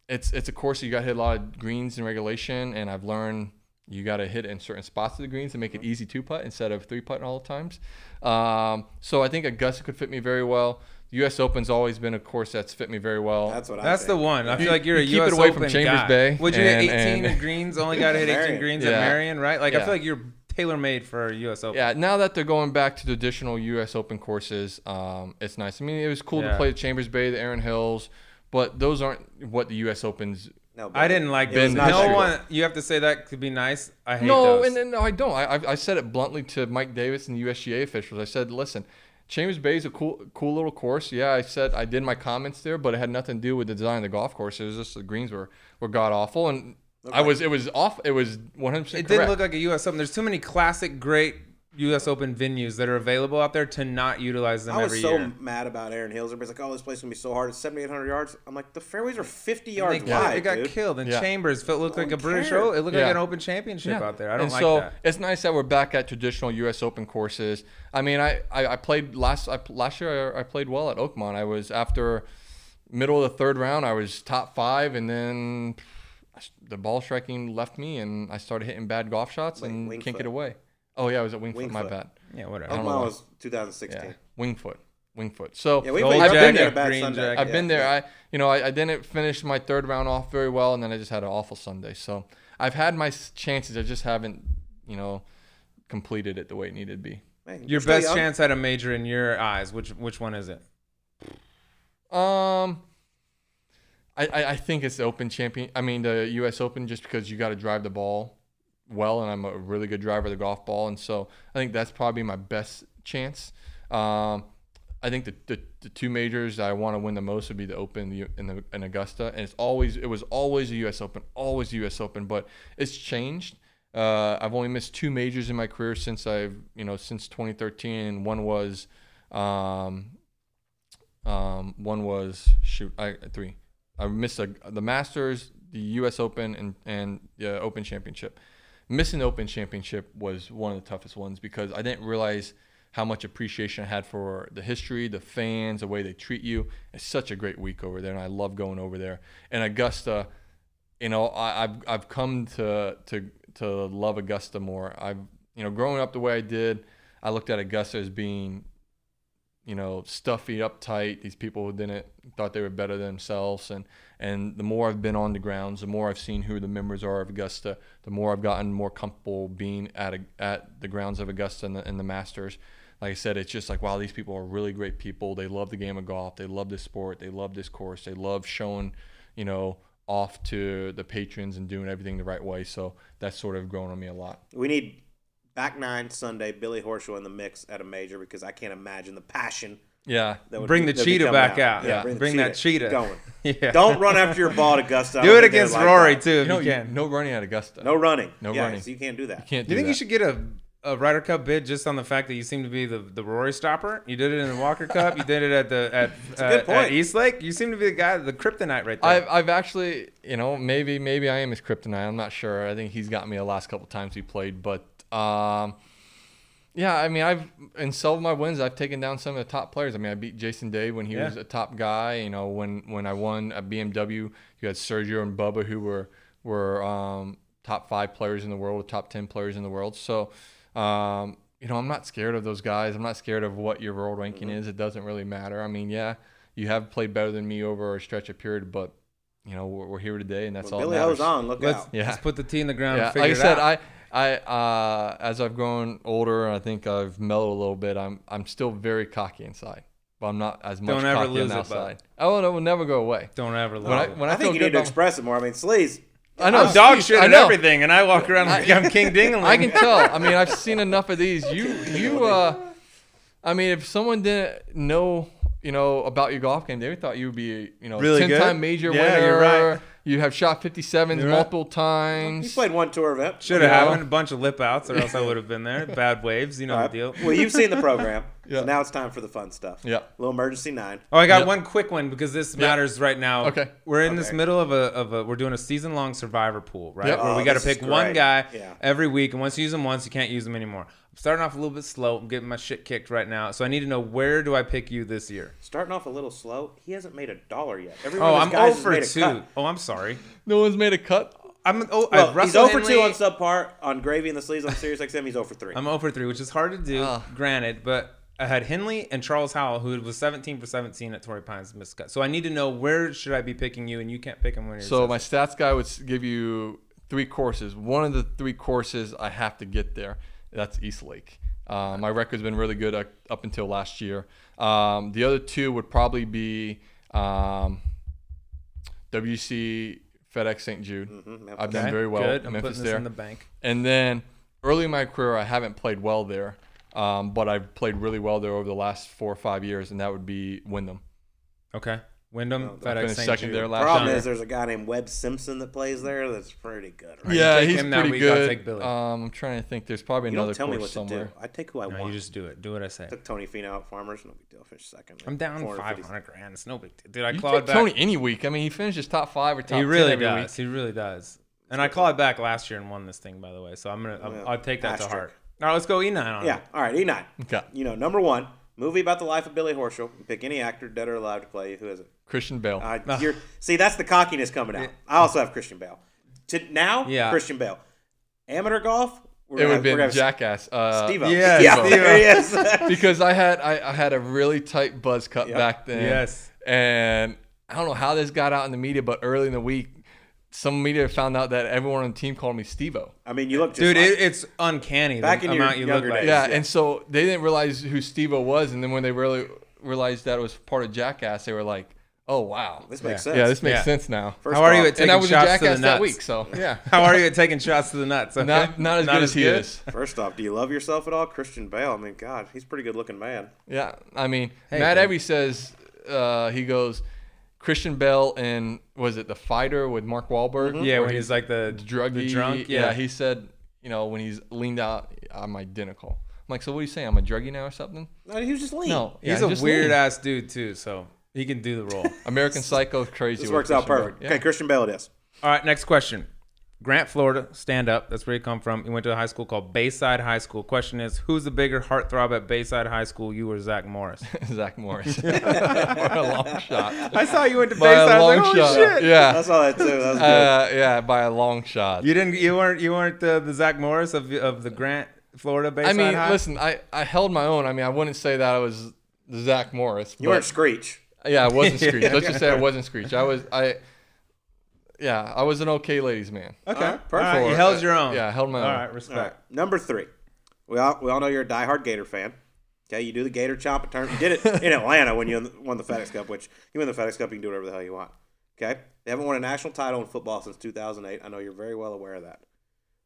Speaker 3: it's it's a course that you got to hit a lot of greens in regulation, and I've learned you got to hit in certain spots of the greens to make it easy two putt instead of three putt all the times. Um, so I think Augusta could fit me very well. The U.S. Open's always been a course that's fit me very well.
Speaker 1: That's what I
Speaker 2: That's the one. I feel like you're
Speaker 3: you
Speaker 2: a
Speaker 3: keep it
Speaker 2: US
Speaker 3: away from Chambers
Speaker 2: guy.
Speaker 3: Bay
Speaker 2: Would you hit 18
Speaker 3: and-
Speaker 2: greens? Only got to hit 18 greens
Speaker 3: Yeah.
Speaker 2: at Merion, right? Like I feel like you're tailor made for US Open.
Speaker 3: Yeah, now that they're going back to the traditional U.S. Open courses, um, it's nice. I mean, it was cool to play at Chambers Bay, the Erin Hills, but those aren't what the U.S. Opens
Speaker 1: No,
Speaker 2: I didn't like
Speaker 1: It was
Speaker 2: No
Speaker 1: true.
Speaker 2: one. You have to say that could be nice. I hate
Speaker 3: no,
Speaker 2: those.
Speaker 3: and, and no, I don't. I, I I said it bluntly to Mike Davis and the USGA officials. I said, listen, Chambers Bay is a cool cool little course. Yeah, I said I did my comments there, but it had nothing to do with the design of the golf course. It was just the greens were were god awful, and I was it was off. It was 100 percent
Speaker 2: it didn't look like a US Open. There's too many classic, great US Open venues that are available out there to not utilize them
Speaker 1: I was
Speaker 2: every
Speaker 1: so
Speaker 2: year.
Speaker 1: mad about Erin Hills. Everybody's like, "Oh, this place is gonna be so hard. It's 7,800 yards." I'm like, the fairways are 50
Speaker 2: They
Speaker 1: yards
Speaker 2: got,
Speaker 1: wide,
Speaker 2: it got
Speaker 1: dude.
Speaker 2: killed. And
Speaker 3: Yeah.
Speaker 2: Chambers felt looked
Speaker 1: No
Speaker 2: like a
Speaker 1: one
Speaker 2: British.
Speaker 1: cared.
Speaker 2: Oh, it looked
Speaker 3: Yeah.
Speaker 2: like an Open Championship out there. I don't
Speaker 3: and
Speaker 2: like
Speaker 3: so
Speaker 2: that.
Speaker 3: it's nice that we're back at traditional U.S. Open courses. I mean, I, I, I played last I, last year. I, I played well at Oakmont. I was after middle of the third round. I was top five, and then the ball striking left me, and I started hitting bad golf shots and
Speaker 1: Wing-
Speaker 3: can't
Speaker 1: Wingfoot.
Speaker 3: get away. Oh yeah, I was at Wingfoot. My
Speaker 1: Wingfoot.
Speaker 3: bad.
Speaker 2: Yeah, whatever.
Speaker 3: I don't know
Speaker 1: Oakmont
Speaker 3: why.
Speaker 1: was 2016.
Speaker 3: Yeah, Wingfoot. Wingfoot. So
Speaker 1: Yeah, we
Speaker 2: Gold
Speaker 1: played
Speaker 3: I've been
Speaker 1: I've
Speaker 3: there.
Speaker 1: a bad
Speaker 2: Green
Speaker 1: Sunday.
Speaker 2: jacket.
Speaker 3: I've been there. I, you know, I, I didn't finish my third round off very well, and then I just had an awful Sunday. So I've had my s- chances. I just haven't, you know, completed it the way it needed to be.
Speaker 1: Man,
Speaker 2: Your
Speaker 1: still
Speaker 2: best
Speaker 1: young.
Speaker 2: chance at a major in your eyes. Which which one is it?
Speaker 3: Um, I, I, I think it's the Open champion. I mean, the U.S. Open, just because you got to drive the ball well, and I'm a really good driver of the golf ball, and so I think that's probably my best chance. Um, I think the, the, the two majors I want to win the most would be the Open and the, Augusta, and it's always it was always a U.S. Open, always U.S. Open, but it's changed. Uh, I've only missed two majors in my career since I've you know since 2013, one was um, um, one was shoot, I three. I missed a, the Masters, the U.S. Open, and and the Open Championship. Missing Open Championship was one of the toughest ones because I didn't realize how much appreciation I had for the history, the fans, the way they treat you. It's such a great week over there, and I love going over there. And Augusta, you know, I, I've I've come to to to love Augusta more. I've you know, growing up the way I did, I looked at Augusta as being you know, stuffy, uptight. These people who didn't thought they were better than themselves, and and the more I've been on the grounds, the more I've seen who the members are of Augusta, the more I've gotten more comfortable being at a, at the grounds of Augusta and the, and the Masters. Like I said, it's just like wow, these people are really great people. They love the game of golf. They love this sport. They love this course. They love showing, you know, off to the patrons and doing everything the right way. So that's sort of grown on me a lot.
Speaker 1: We need back nine Sunday. Billy Horschel in the mix at a major because I can't imagine the passion
Speaker 3: Yeah,
Speaker 1: that would
Speaker 2: Bring
Speaker 1: be-
Speaker 2: the cheetah back out.
Speaker 3: Yeah,
Speaker 1: the
Speaker 2: bring that cheetah.
Speaker 1: going.
Speaker 2: Yeah.
Speaker 1: Don't run after your ball at Augusta.
Speaker 2: Do it against
Speaker 1: like
Speaker 2: Rory
Speaker 1: that.
Speaker 2: too if
Speaker 3: you know,
Speaker 2: you can.
Speaker 3: no running at Augusta.
Speaker 1: No running.
Speaker 3: No
Speaker 1: yeah,
Speaker 3: running.
Speaker 1: So you can't do that.
Speaker 3: you can't.
Speaker 2: Do you
Speaker 3: do
Speaker 2: think you should get a a Ryder Cup bid just on the fact that you seem to be the, the Rory stopper? You did it in the Walker Cup. You did it at the at,
Speaker 1: a
Speaker 2: uh, at
Speaker 1: point.
Speaker 2: East Lake. You seem to be the guy, the kryptonite right there.
Speaker 3: I've, I've actually, you know, maybe maybe I am his kryptonite. I'm not sure. I think he's got me the last couple times we played, but um, yeah, I mean, I've in some of my wins, I've taken down some of the top players. I mean, I beat Jason Day when he
Speaker 2: Yeah.
Speaker 3: was a top guy. You know, when when I won at BMW, you had Sergio and Bubba who were were um, top five players in the world, top ten players in the world. So. Um, you know, I'm not scared of those guys. I'm not scared of what your world ranking is. It doesn't really matter. I mean, yeah, you have played better than me over a stretch of period, but you know, we're, we're here today, and that's
Speaker 1: When
Speaker 3: all.
Speaker 1: Billy
Speaker 3: that
Speaker 1: O's
Speaker 3: matters.
Speaker 1: on. Look
Speaker 2: let's,
Speaker 1: out.
Speaker 3: Yeah.
Speaker 2: let's put the tee in the ground.
Speaker 3: Yeah,
Speaker 2: and figure
Speaker 3: like I said,
Speaker 2: out.
Speaker 3: I, I, uh, as I've grown older, and I think I've mellowed a little bit. I'm, I'm still very cocky inside, but I'm not as much
Speaker 2: Don't ever
Speaker 3: cocky
Speaker 2: lose
Speaker 3: on the
Speaker 2: it, bud.
Speaker 3: outside. Oh, it will never go away.
Speaker 2: don't ever
Speaker 3: When I,
Speaker 2: lose it.
Speaker 3: when I,
Speaker 1: I, think
Speaker 3: feel
Speaker 1: you
Speaker 3: good
Speaker 1: need to
Speaker 3: about-
Speaker 1: express it more. I mean, Sleaze.
Speaker 3: I know
Speaker 2: I'm dog shit
Speaker 3: I
Speaker 2: and
Speaker 3: know.
Speaker 2: everything, and I walk around like I'm King Dingling.
Speaker 3: I can tell. I mean, I've seen enough of these. You, you, uh, I mean, if someone didn't know, you know, about your golf game, they would thought you would be, you know,
Speaker 2: Really good?
Speaker 3: ten-time major
Speaker 2: Yeah,
Speaker 3: winner,
Speaker 2: you're right.
Speaker 3: You have shot 57s
Speaker 2: You're right.
Speaker 3: multiple
Speaker 1: times.
Speaker 3: times.
Speaker 1: played one tour event.
Speaker 2: Should have
Speaker 3: Yeah.
Speaker 2: had a bunch of lip outs, or else I would have been there. Bad waves, you know
Speaker 1: All
Speaker 2: the deal.
Speaker 1: Well, you've seen the program.
Speaker 3: Yeah.
Speaker 1: So now it's time for the fun stuff.
Speaker 3: Yeah.
Speaker 1: Little emergency nine.
Speaker 2: Oh, I got
Speaker 3: Yep.
Speaker 2: one quick one because this matters right now.
Speaker 3: Okay.
Speaker 2: We're in this
Speaker 1: Okay.
Speaker 2: middle of a, of a we're doing a season long survivor pool, right?
Speaker 3: Yep.
Speaker 2: Where we
Speaker 1: Oh,
Speaker 2: got to
Speaker 1: this is
Speaker 2: pick one
Speaker 1: great.
Speaker 2: guy
Speaker 1: Yeah.
Speaker 2: every week, and once you use them once, you can't use them anymore. I'm starting off a little bit slow. I'm getting my shit kicked right now, so I need to know where do I pick you this year?
Speaker 1: Starting off a little slow. He hasn't made a dollar yet. Every
Speaker 2: Oh,
Speaker 1: one
Speaker 2: I'm
Speaker 1: of guys
Speaker 2: 0
Speaker 1: has
Speaker 2: for
Speaker 1: made a
Speaker 2: two.
Speaker 1: cut.
Speaker 2: Oh, I'm sorry.
Speaker 3: no one's made a cut.
Speaker 2: I'm oh,
Speaker 1: Well,
Speaker 2: I,
Speaker 1: he's
Speaker 2: Russell
Speaker 1: 0 for 2
Speaker 2: Henley-
Speaker 1: on subpar. On Gravy and the Sleeves on Sirius XM, he's 0 for 3.
Speaker 2: I'm 0 for 3, which is hard to do,
Speaker 3: Ugh.
Speaker 2: granted, but I had Henley and Charles Howell, who was 17 for 17 at Torrey Pines missed cut. So I need to know where should I be picking you, and you can't pick him when you're
Speaker 3: So my stats guy would s- give you three courses. One of the three courses I have to get there. That's East Lake. Uh, my record's been really good uh, up until last year. Um, the other two would probably be um, WC FedEx St. Jude.
Speaker 1: Memphis.
Speaker 3: I've done very well.
Speaker 2: Good. I'm
Speaker 3: Memphis
Speaker 2: putting this
Speaker 3: there.
Speaker 2: in the bank.
Speaker 3: And then early in my career, I haven't played well there, um, but I've played really well there over the last four or five years, and that would be Wyndham.
Speaker 2: Okay. Wyndham,
Speaker 1: Oh,
Speaker 2: FedEx, St.
Speaker 3: second
Speaker 2: Jude.
Speaker 3: there last
Speaker 1: Problem
Speaker 3: year.
Speaker 1: is, there's a guy named Webb Simpson that plays there that's pretty good. Right?
Speaker 3: Yeah,
Speaker 2: take
Speaker 3: he's
Speaker 2: him that
Speaker 3: pretty
Speaker 2: week, I'll
Speaker 3: good.
Speaker 2: take Billy.
Speaker 3: Um, I'm trying to think. There's probably
Speaker 1: You
Speaker 3: another
Speaker 1: don't tell me
Speaker 3: course
Speaker 1: what to do. I take who I
Speaker 2: No,
Speaker 1: want.
Speaker 2: you just do it. Do what I say.
Speaker 1: Took Tony Finau at Farmers. No big deal. Finished second.
Speaker 2: I'm down
Speaker 1: 450.
Speaker 2: 500 grand. It's no big deal. Dude, I
Speaker 3: You
Speaker 2: clawed back.
Speaker 3: Tony any week. I mean, he finishes top five or top
Speaker 2: he
Speaker 3: 10
Speaker 2: really
Speaker 3: every
Speaker 2: does.
Speaker 3: week.
Speaker 2: He really does. And I clawed back last year and won this thing, by the way. So I'm gonna, I'll,
Speaker 1: Well,
Speaker 2: I'll take that to heart. All right, let's go E9 on
Speaker 1: Yeah.
Speaker 2: it.
Speaker 1: All right. E9.
Speaker 3: Okay.
Speaker 1: You know, number one movie about the life of Billy Horschel. Pick any actor, dead or alive, to play you. Who is it?
Speaker 3: Christian Bale.
Speaker 1: Uh, you're, see, that's the cockiness coming out. I also have Christian Bale. To now,
Speaker 2: Yeah.
Speaker 1: Christian Bale. Amateur golf. We're
Speaker 3: it
Speaker 1: gonna
Speaker 3: would
Speaker 1: have-
Speaker 3: have
Speaker 1: we're
Speaker 3: been Jackass. Uh,
Speaker 1: Steve-O.
Speaker 2: Yeah,
Speaker 1: yeah,
Speaker 2: Steve-O.
Speaker 1: there he is.
Speaker 3: because I had I, I had a really tight buzz cut
Speaker 1: Yep.
Speaker 3: back then.
Speaker 2: Yes.
Speaker 3: And I don't know how this got out in the media, but early in the week, some media found out that everyone on the team called me Stevo.
Speaker 1: I mean, you look just
Speaker 2: Dude,
Speaker 1: like,
Speaker 2: it, it's uncanny
Speaker 1: Back
Speaker 2: the
Speaker 1: in your
Speaker 2: amount you look
Speaker 1: younger
Speaker 2: like.
Speaker 1: days.
Speaker 3: Yeah,
Speaker 1: Yeah.
Speaker 3: and so they didn't realize who Stevo was, and then when they really realized that it was part of Jackass, they were like, "Oh wow,
Speaker 1: this makes
Speaker 2: Yeah.
Speaker 1: sense.
Speaker 3: yeah, this makes
Speaker 2: Yeah.
Speaker 3: sense now."
Speaker 1: First
Speaker 2: How are you
Speaker 1: off-
Speaker 2: at
Speaker 3: and
Speaker 2: taking
Speaker 3: I was a
Speaker 2: shots to the
Speaker 3: Jackass that
Speaker 2: nuts?
Speaker 3: week, so yeah,
Speaker 2: How are you at taking shots to the nuts? Okay?
Speaker 3: not not as good as he is.
Speaker 1: First off, do you love yourself at all? Christian Bale. I mean, God, he's a pretty good looking man.
Speaker 3: Yeah, I mean,
Speaker 2: Hey,
Speaker 3: Matt
Speaker 2: man.
Speaker 3: Evie says uh, he goes Christian Bale and was it the fighter with Mark Wahlberg?
Speaker 2: Yeah,
Speaker 3: Where
Speaker 2: when he's like the
Speaker 3: druggy,
Speaker 2: the drunk.
Speaker 3: Yeah.
Speaker 2: Yeah,
Speaker 3: he said, you know, when he's leaned out, I'm identical. I'm like, so what are you saying? I'm a druggie now or something?
Speaker 1: No, he was just lean.
Speaker 3: No, yeah,
Speaker 2: he's a
Speaker 3: just
Speaker 2: weird
Speaker 3: lean.
Speaker 2: ass dude too, so he can do the role.
Speaker 3: American Psycho, crazy.
Speaker 1: This works out
Speaker 3: Christian Bale.
Speaker 1: perfect.
Speaker 3: Yeah.
Speaker 1: Okay, Christian Bale it is.
Speaker 2: All right, next question. Grant, Florida, stand up. That's where you come from. You went to a high school called Bayside High School. Question is, who's the bigger heartthrob at Bayside High School, you or Zach Morris?
Speaker 3: Zach Morris. what a long shot.
Speaker 2: I saw you went to
Speaker 3: By a
Speaker 2: Bayside. I was
Speaker 3: long
Speaker 2: like,
Speaker 3: shot.
Speaker 2: Holy shit.
Speaker 3: Yeah.
Speaker 1: I saw that too. That was good.
Speaker 3: Uh, yeah, by a long shot.
Speaker 2: You didn't. You weren't. You weren't the, the Zach Morris of of the Grant, Florida Bayside.
Speaker 3: I mean,
Speaker 2: High?
Speaker 3: listen, I, I held my own. I mean, I wouldn't say that I was Zach Morris.
Speaker 1: you
Speaker 3: but-
Speaker 1: weren't Screech.
Speaker 3: Yeah, I wasn't Screech. Let's just say I wasn't Screech. I was I. Yeah, I was an okay ladies man.
Speaker 2: Okay,
Speaker 1: All right, perfect.
Speaker 2: right, you held uh, your own.
Speaker 3: Yeah, I held my
Speaker 2: All
Speaker 3: own.
Speaker 2: right, respect.
Speaker 1: All right, number three. We all we all know you're a diehard Gator fan. Okay, you do the Gator chomp and turn. You did it in Atlanta when you won the FedEx Cup, which you win the FedEx Cup, you can do whatever the hell you want. Okay, they haven't won a national title in football since 2008. I know you're very well aware of that.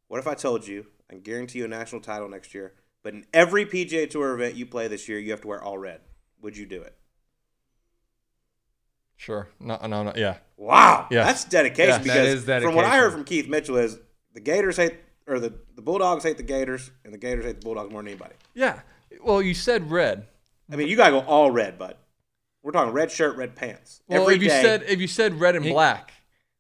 Speaker 1: What if I told you I can guarantee you a national title next year, but in every PGA Tour event you play this year, you have to wear all red? Would you do it?
Speaker 3: Sure. No, no, no. Yeah.
Speaker 1: Wow,
Speaker 3: Yeah.
Speaker 1: that's dedication.
Speaker 3: Yeah.
Speaker 1: because
Speaker 2: That is
Speaker 1: from what I heard from Keith Mitchell is the Gators hate or the, the Bulldogs hate the Gators and the Gators hate the Bulldogs more than anybody.
Speaker 3: Yeah. Well, you said red.
Speaker 1: I mean, you gotta go all red, bud. We're talking red shirt, red pants.
Speaker 3: Well,
Speaker 1: Every
Speaker 3: if you
Speaker 1: day.
Speaker 3: said if you said red and
Speaker 2: He-
Speaker 3: black.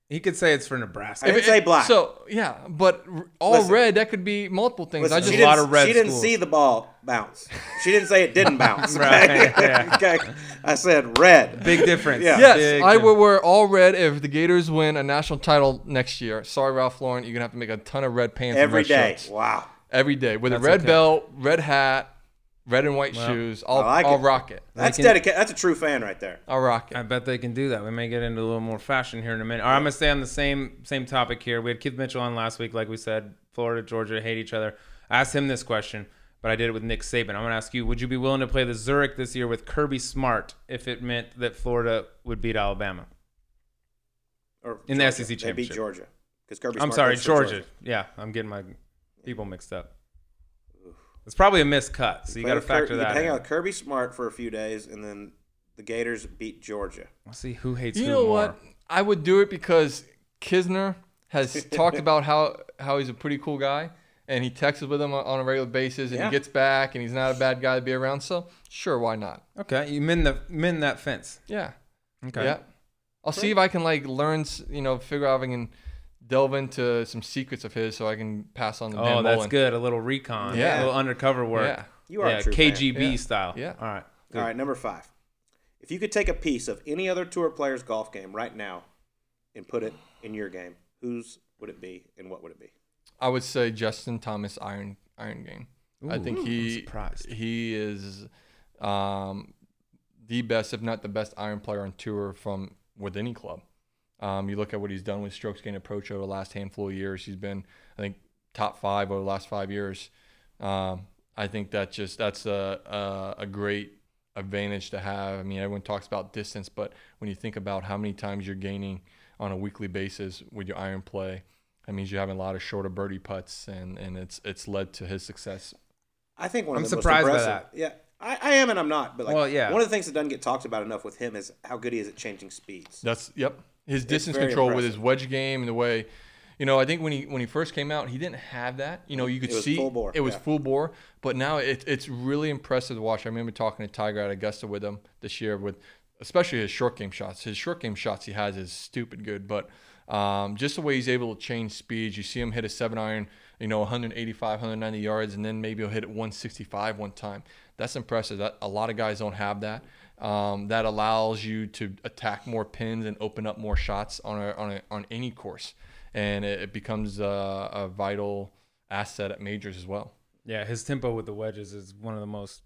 Speaker 2: He could say it's for Nebraska.
Speaker 1: I didn't say black.
Speaker 3: So yeah, but r- all
Speaker 1: Listen.
Speaker 3: red that could be multiple things.
Speaker 1: Listen,
Speaker 3: I just
Speaker 1: she
Speaker 2: a
Speaker 1: didn't,
Speaker 2: lot of red
Speaker 1: she didn't
Speaker 2: schools.
Speaker 1: see the ball bounce. She didn't say it didn't bounce.
Speaker 2: Right,
Speaker 1: Okay?
Speaker 2: yeah.
Speaker 1: okay. I said red.
Speaker 2: Big difference.
Speaker 1: Yeah.
Speaker 3: Yes,
Speaker 2: Big
Speaker 3: I
Speaker 2: difference.
Speaker 3: will wear all red if the Gators win a national title next year. Sorry, Ralph Lauren, you're gonna have to make a ton of red pants
Speaker 1: Every
Speaker 3: and red
Speaker 1: day.
Speaker 3: shirts.
Speaker 1: Wow.
Speaker 3: Every day with
Speaker 2: That's
Speaker 3: a red
Speaker 2: okay.
Speaker 3: belt, red hat, red and white shoes. I'll, oh,
Speaker 1: I like
Speaker 3: I'll rock it.
Speaker 1: That's
Speaker 2: can-
Speaker 1: dedicated. That's a true fan right there.
Speaker 3: I'll rock it.
Speaker 2: I bet they can do that. We may get into a little more fashion here in a minute. All right, I'm gonna stay on the same same topic here. We had Keith Mitchell on last week, like we said. Florida, Georgia hate each other. I asked him this question, but I did it with Nick Saban. I'm gonna ask you: Would you be willing to play the Zurich this year with Kirby Smart if it meant that Florida would beat Alabama?
Speaker 1: Or
Speaker 2: In the
Speaker 1: Georgia.
Speaker 2: SEC
Speaker 1: They beat. Georgia. Because Kirby
Speaker 2: I'm
Speaker 1: Smart
Speaker 2: sorry,
Speaker 1: goes for
Speaker 2: Georgia. Yeah, I'm getting my people mixed up. It's probably a missed cut, so you got to factor
Speaker 1: you
Speaker 2: that.
Speaker 1: hang
Speaker 2: in.
Speaker 1: out with Kirby Smart for a few days, and then the Gators beat Georgia.
Speaker 2: Let's see who hates
Speaker 3: You
Speaker 2: who
Speaker 3: know
Speaker 2: more.
Speaker 3: what? I would do it because Kisner has talked about how how he's a pretty cool guy, and he texts with him on- on a regular basis, and
Speaker 1: Yeah.
Speaker 3: he gets back, and he's not a bad guy to be around. So sure, why not?
Speaker 2: Okay, you mend the mend that fence.
Speaker 3: Yeah.
Speaker 2: Okay.
Speaker 3: Yeah. I'll see if I can like learn, you know, figure out if I can delve into some secrets of his so I can pass on the. Dan
Speaker 2: Oh, that's
Speaker 3: Mullen.
Speaker 2: good. A little recon.
Speaker 3: Yeah.
Speaker 2: A little undercover work.
Speaker 3: Yeah.
Speaker 1: You are
Speaker 2: yeah,
Speaker 1: a true fan.
Speaker 2: KGB
Speaker 3: Yeah.
Speaker 2: style.
Speaker 3: Yeah.
Speaker 2: All right.
Speaker 1: All right, number five. If you could take a piece of any other tour player's golf game right now and put it in your game, whose would it be and what would it be?
Speaker 3: I would say Justin Thomas Iron Iron Game. I think
Speaker 2: Ooh, I'm
Speaker 3: he he is um, the best, if not the best, iron player on tour from with any club. Um, you look at what he's done with strokes gained approach over the last handful of years. He's been, I think, top five over the last five years. Um, I think that just that's a, a a great advantage to have. I mean, everyone talks about distance, but when you think about how many times you're gaining on a weekly basis with your iron play, that means you're having a lot of shorter birdie putts, and, and it's it's led to his success.
Speaker 1: I think one of
Speaker 2: I'm
Speaker 1: the most
Speaker 2: surprised by
Speaker 1: impressive. Yeah, I, I am and I'm not. But like,
Speaker 2: Well, yeah.
Speaker 1: one of the things that doesn't get talked about enough with him is how good he is at changing speeds.
Speaker 3: That's yep. His distance control with his wedge game and the way, you know, I think when he when he first came out, he didn't have that. You know, you could
Speaker 1: It
Speaker 3: see
Speaker 1: full bore,
Speaker 3: it was
Speaker 1: yeah.
Speaker 3: full bore, but now it, it's really impressive to watch. I remember talking to Tiger at Augusta with him this year with, especially his short game shots. His short game shots he has is stupid good, but um, just the way he's able to change speeds. You see him hit a seven iron, you know, 185, 190 yards, and then maybe he'll hit it 165 one time. That's impressive. That a lot of guys don't have that. Um, that allows you to attack more pins and open up more shots on a, on a, on any course, and it, it becomes a, a vital asset at majors as well.
Speaker 2: Yeah, his tempo with the wedges is one of the most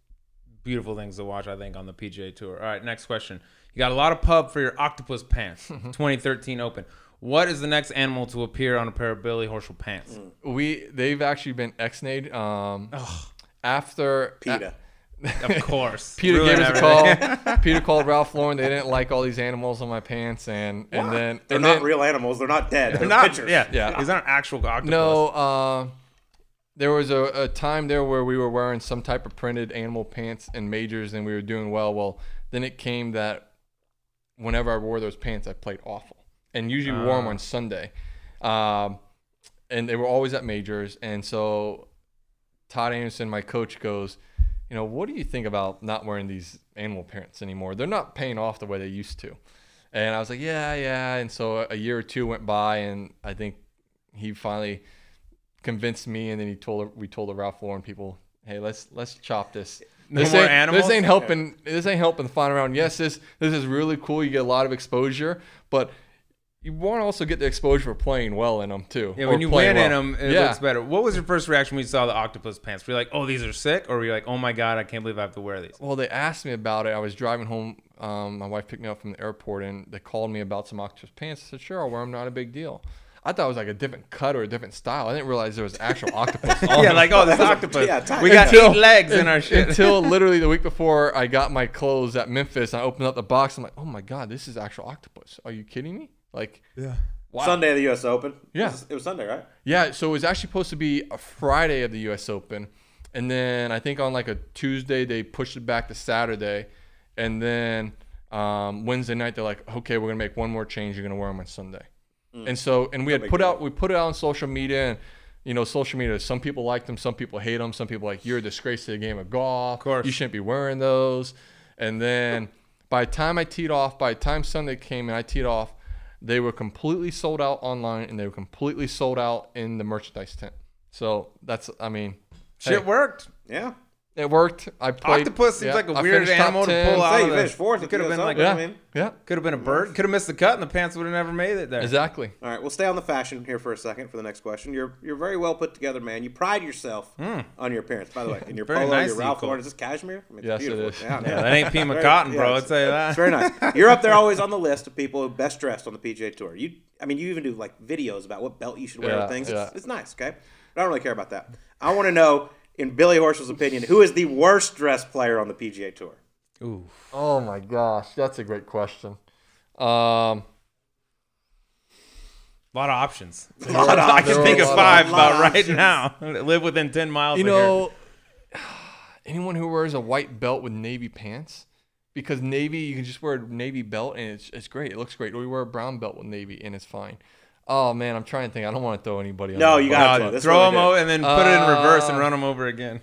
Speaker 2: beautiful things to watch, I think, on the PGA Tour. All right, next question. You got a lot of pub for your octopus pants, 2013 Open. What is the next animal to appear on a pair of Billy Horschel pants?
Speaker 3: We they've actually been ex-nayed um, after
Speaker 1: PETA.
Speaker 2: Of course.
Speaker 3: Peter
Speaker 2: Ruin
Speaker 3: gave us a call. PETA called Ralph Lauren. They didn't like all these animals on my pants, and and
Speaker 1: Why?
Speaker 3: then
Speaker 1: they're
Speaker 3: and
Speaker 1: not
Speaker 3: then,
Speaker 1: real animals. They're not dead. They're
Speaker 2: Not,
Speaker 1: pictures.
Speaker 2: yeah,
Speaker 3: Yeah.
Speaker 2: These aren't actual octopus.
Speaker 3: No, uh, there was a, a time there where we were wearing some type of printed animal pants in majors and we were doing well. Well, then it came that whenever I wore those pants, I played awful. And usually we wore them
Speaker 2: Ah.
Speaker 3: on Sunday. Um, and they were always at majors. And so Todd Anderson, my coach, goes, you know, what do you think about not wearing these animal pants anymore? They're not paying off the way they used to. And I was like, yeah, yeah. And so a year or two went by, and I think he finally convinced me, and then he told we told the Ralph Lauren people, hey, let's let's chop this.
Speaker 2: No
Speaker 3: this
Speaker 2: more
Speaker 3: ain't,
Speaker 2: animals?
Speaker 3: This ain't helping. This ain't helping the final round. Yes, this this is really cool. You get a lot of exposure, but you want to also get the exposure for playing well in them too.
Speaker 2: Yeah, when you
Speaker 3: playing
Speaker 2: win in them, it
Speaker 3: yeah.
Speaker 2: looks better. What was your first reaction when you saw the octopus pants? Were you like, "Oh, these are sick," or were you like, "Oh my god, I can't believe I have to wear these"?
Speaker 3: Well, they asked me about it. I was driving home. Um, my wife picked me up from the airport, and they called me about some octopus pants. I said, "Sure, I'll wear them. Not a big deal." I thought it was like a different cut or a different style. I didn't realize there was actual octopus. on
Speaker 2: yeah, like, "Oh, this
Speaker 1: That was a-
Speaker 2: octopus.
Speaker 1: yeah,
Speaker 2: we got
Speaker 3: Until-
Speaker 2: eight legs in
Speaker 3: un-
Speaker 2: our shit."
Speaker 3: Until literally the week before I got my clothes at Memphis, I opened up the box. I'm like, "Oh my god, this is actual octopus. Are you kidding me?" Like,
Speaker 2: yeah.
Speaker 3: wow.
Speaker 1: Sunday of the U.S. Open.
Speaker 3: Yeah.
Speaker 1: It was, it was Sunday, right?
Speaker 3: Yeah, so it was actually supposed to be a Friday of the U.S. Open, and then I think on like a Tuesday they pushed it back to Saturday, and then um, Wednesday night they're like, okay, we're gonna make one more change. You're gonna wear them on Sunday, and so and we had put
Speaker 1: deal.
Speaker 3: out we put it out on social media, and you know social media. Some people like them, some people hate them, some people like you're a disgrace to the game of golf. Of
Speaker 2: course.
Speaker 3: you shouldn't be wearing those. And then by the time I teed off, by the time Sunday came and I teed off, they were completely sold out online and they were completely sold out in the merchandise tent. So that's, I mean,
Speaker 2: Shit
Speaker 3: hey,
Speaker 2: worked.
Speaker 1: Yeah.
Speaker 3: It worked. I played.
Speaker 2: Octopus seems
Speaker 3: yeah,
Speaker 2: like a
Speaker 3: I
Speaker 2: weird
Speaker 3: finished top
Speaker 2: animal to
Speaker 3: 10.
Speaker 2: pull out.
Speaker 1: Say
Speaker 2: of
Speaker 1: you
Speaker 2: the-
Speaker 1: finished fourth.
Speaker 2: It could have been like,
Speaker 1: Open,
Speaker 3: Yeah,
Speaker 1: I mean.
Speaker 3: yeah,
Speaker 2: could have been a bird. Could have missed the cut, and the pants would have never made it there.
Speaker 3: exactly.
Speaker 1: All right, we'll stay on the fashion here for a second for the next question. You're you're very well put together, man. You pride yourself hmm. on your appearance. By the way, in your.
Speaker 2: Very
Speaker 1: polo,
Speaker 2: nice
Speaker 1: your Ralph
Speaker 2: Cole.
Speaker 1: Lauren, is this cashmere? I mean, it's
Speaker 3: Yes,
Speaker 1: beautiful.
Speaker 3: is.
Speaker 1: Yeah,
Speaker 2: Yeah, that ain't Pima
Speaker 1: Very-
Speaker 2: Cotton,
Speaker 1: yeah,
Speaker 2: bro. I'd say that.
Speaker 1: It's very nice. You're up there always on the list of people best dressed on the PGA Tour. You, I mean, you even do like videos about what belt you should wear
Speaker 3: Yeah,
Speaker 1: and things. It's, it's nice, okay? But I don't really care about that. I want to know, in Billy Horschel's opinion, who is the worst dressed player on the PGA Tour?
Speaker 2: Ooh.
Speaker 3: Oh my gosh, that's a great question. Um,
Speaker 2: A lot of options.
Speaker 1: A lot of
Speaker 2: I can think of five
Speaker 1: of-
Speaker 2: about right
Speaker 1: options.
Speaker 2: now. Live within 10 miles
Speaker 3: you
Speaker 2: of here.
Speaker 3: know, anyone who wears a white belt with navy pants, because navy, you can just wear a navy belt and it's, it's great. It looks great. Or you wear a brown belt with navy and it's fine. Oh man, I'm trying to think. I don't want to throw anybody.
Speaker 1: No,
Speaker 3: under
Speaker 1: you got to
Speaker 2: throw
Speaker 1: one
Speaker 2: him over and then put it in reverse and run him over again.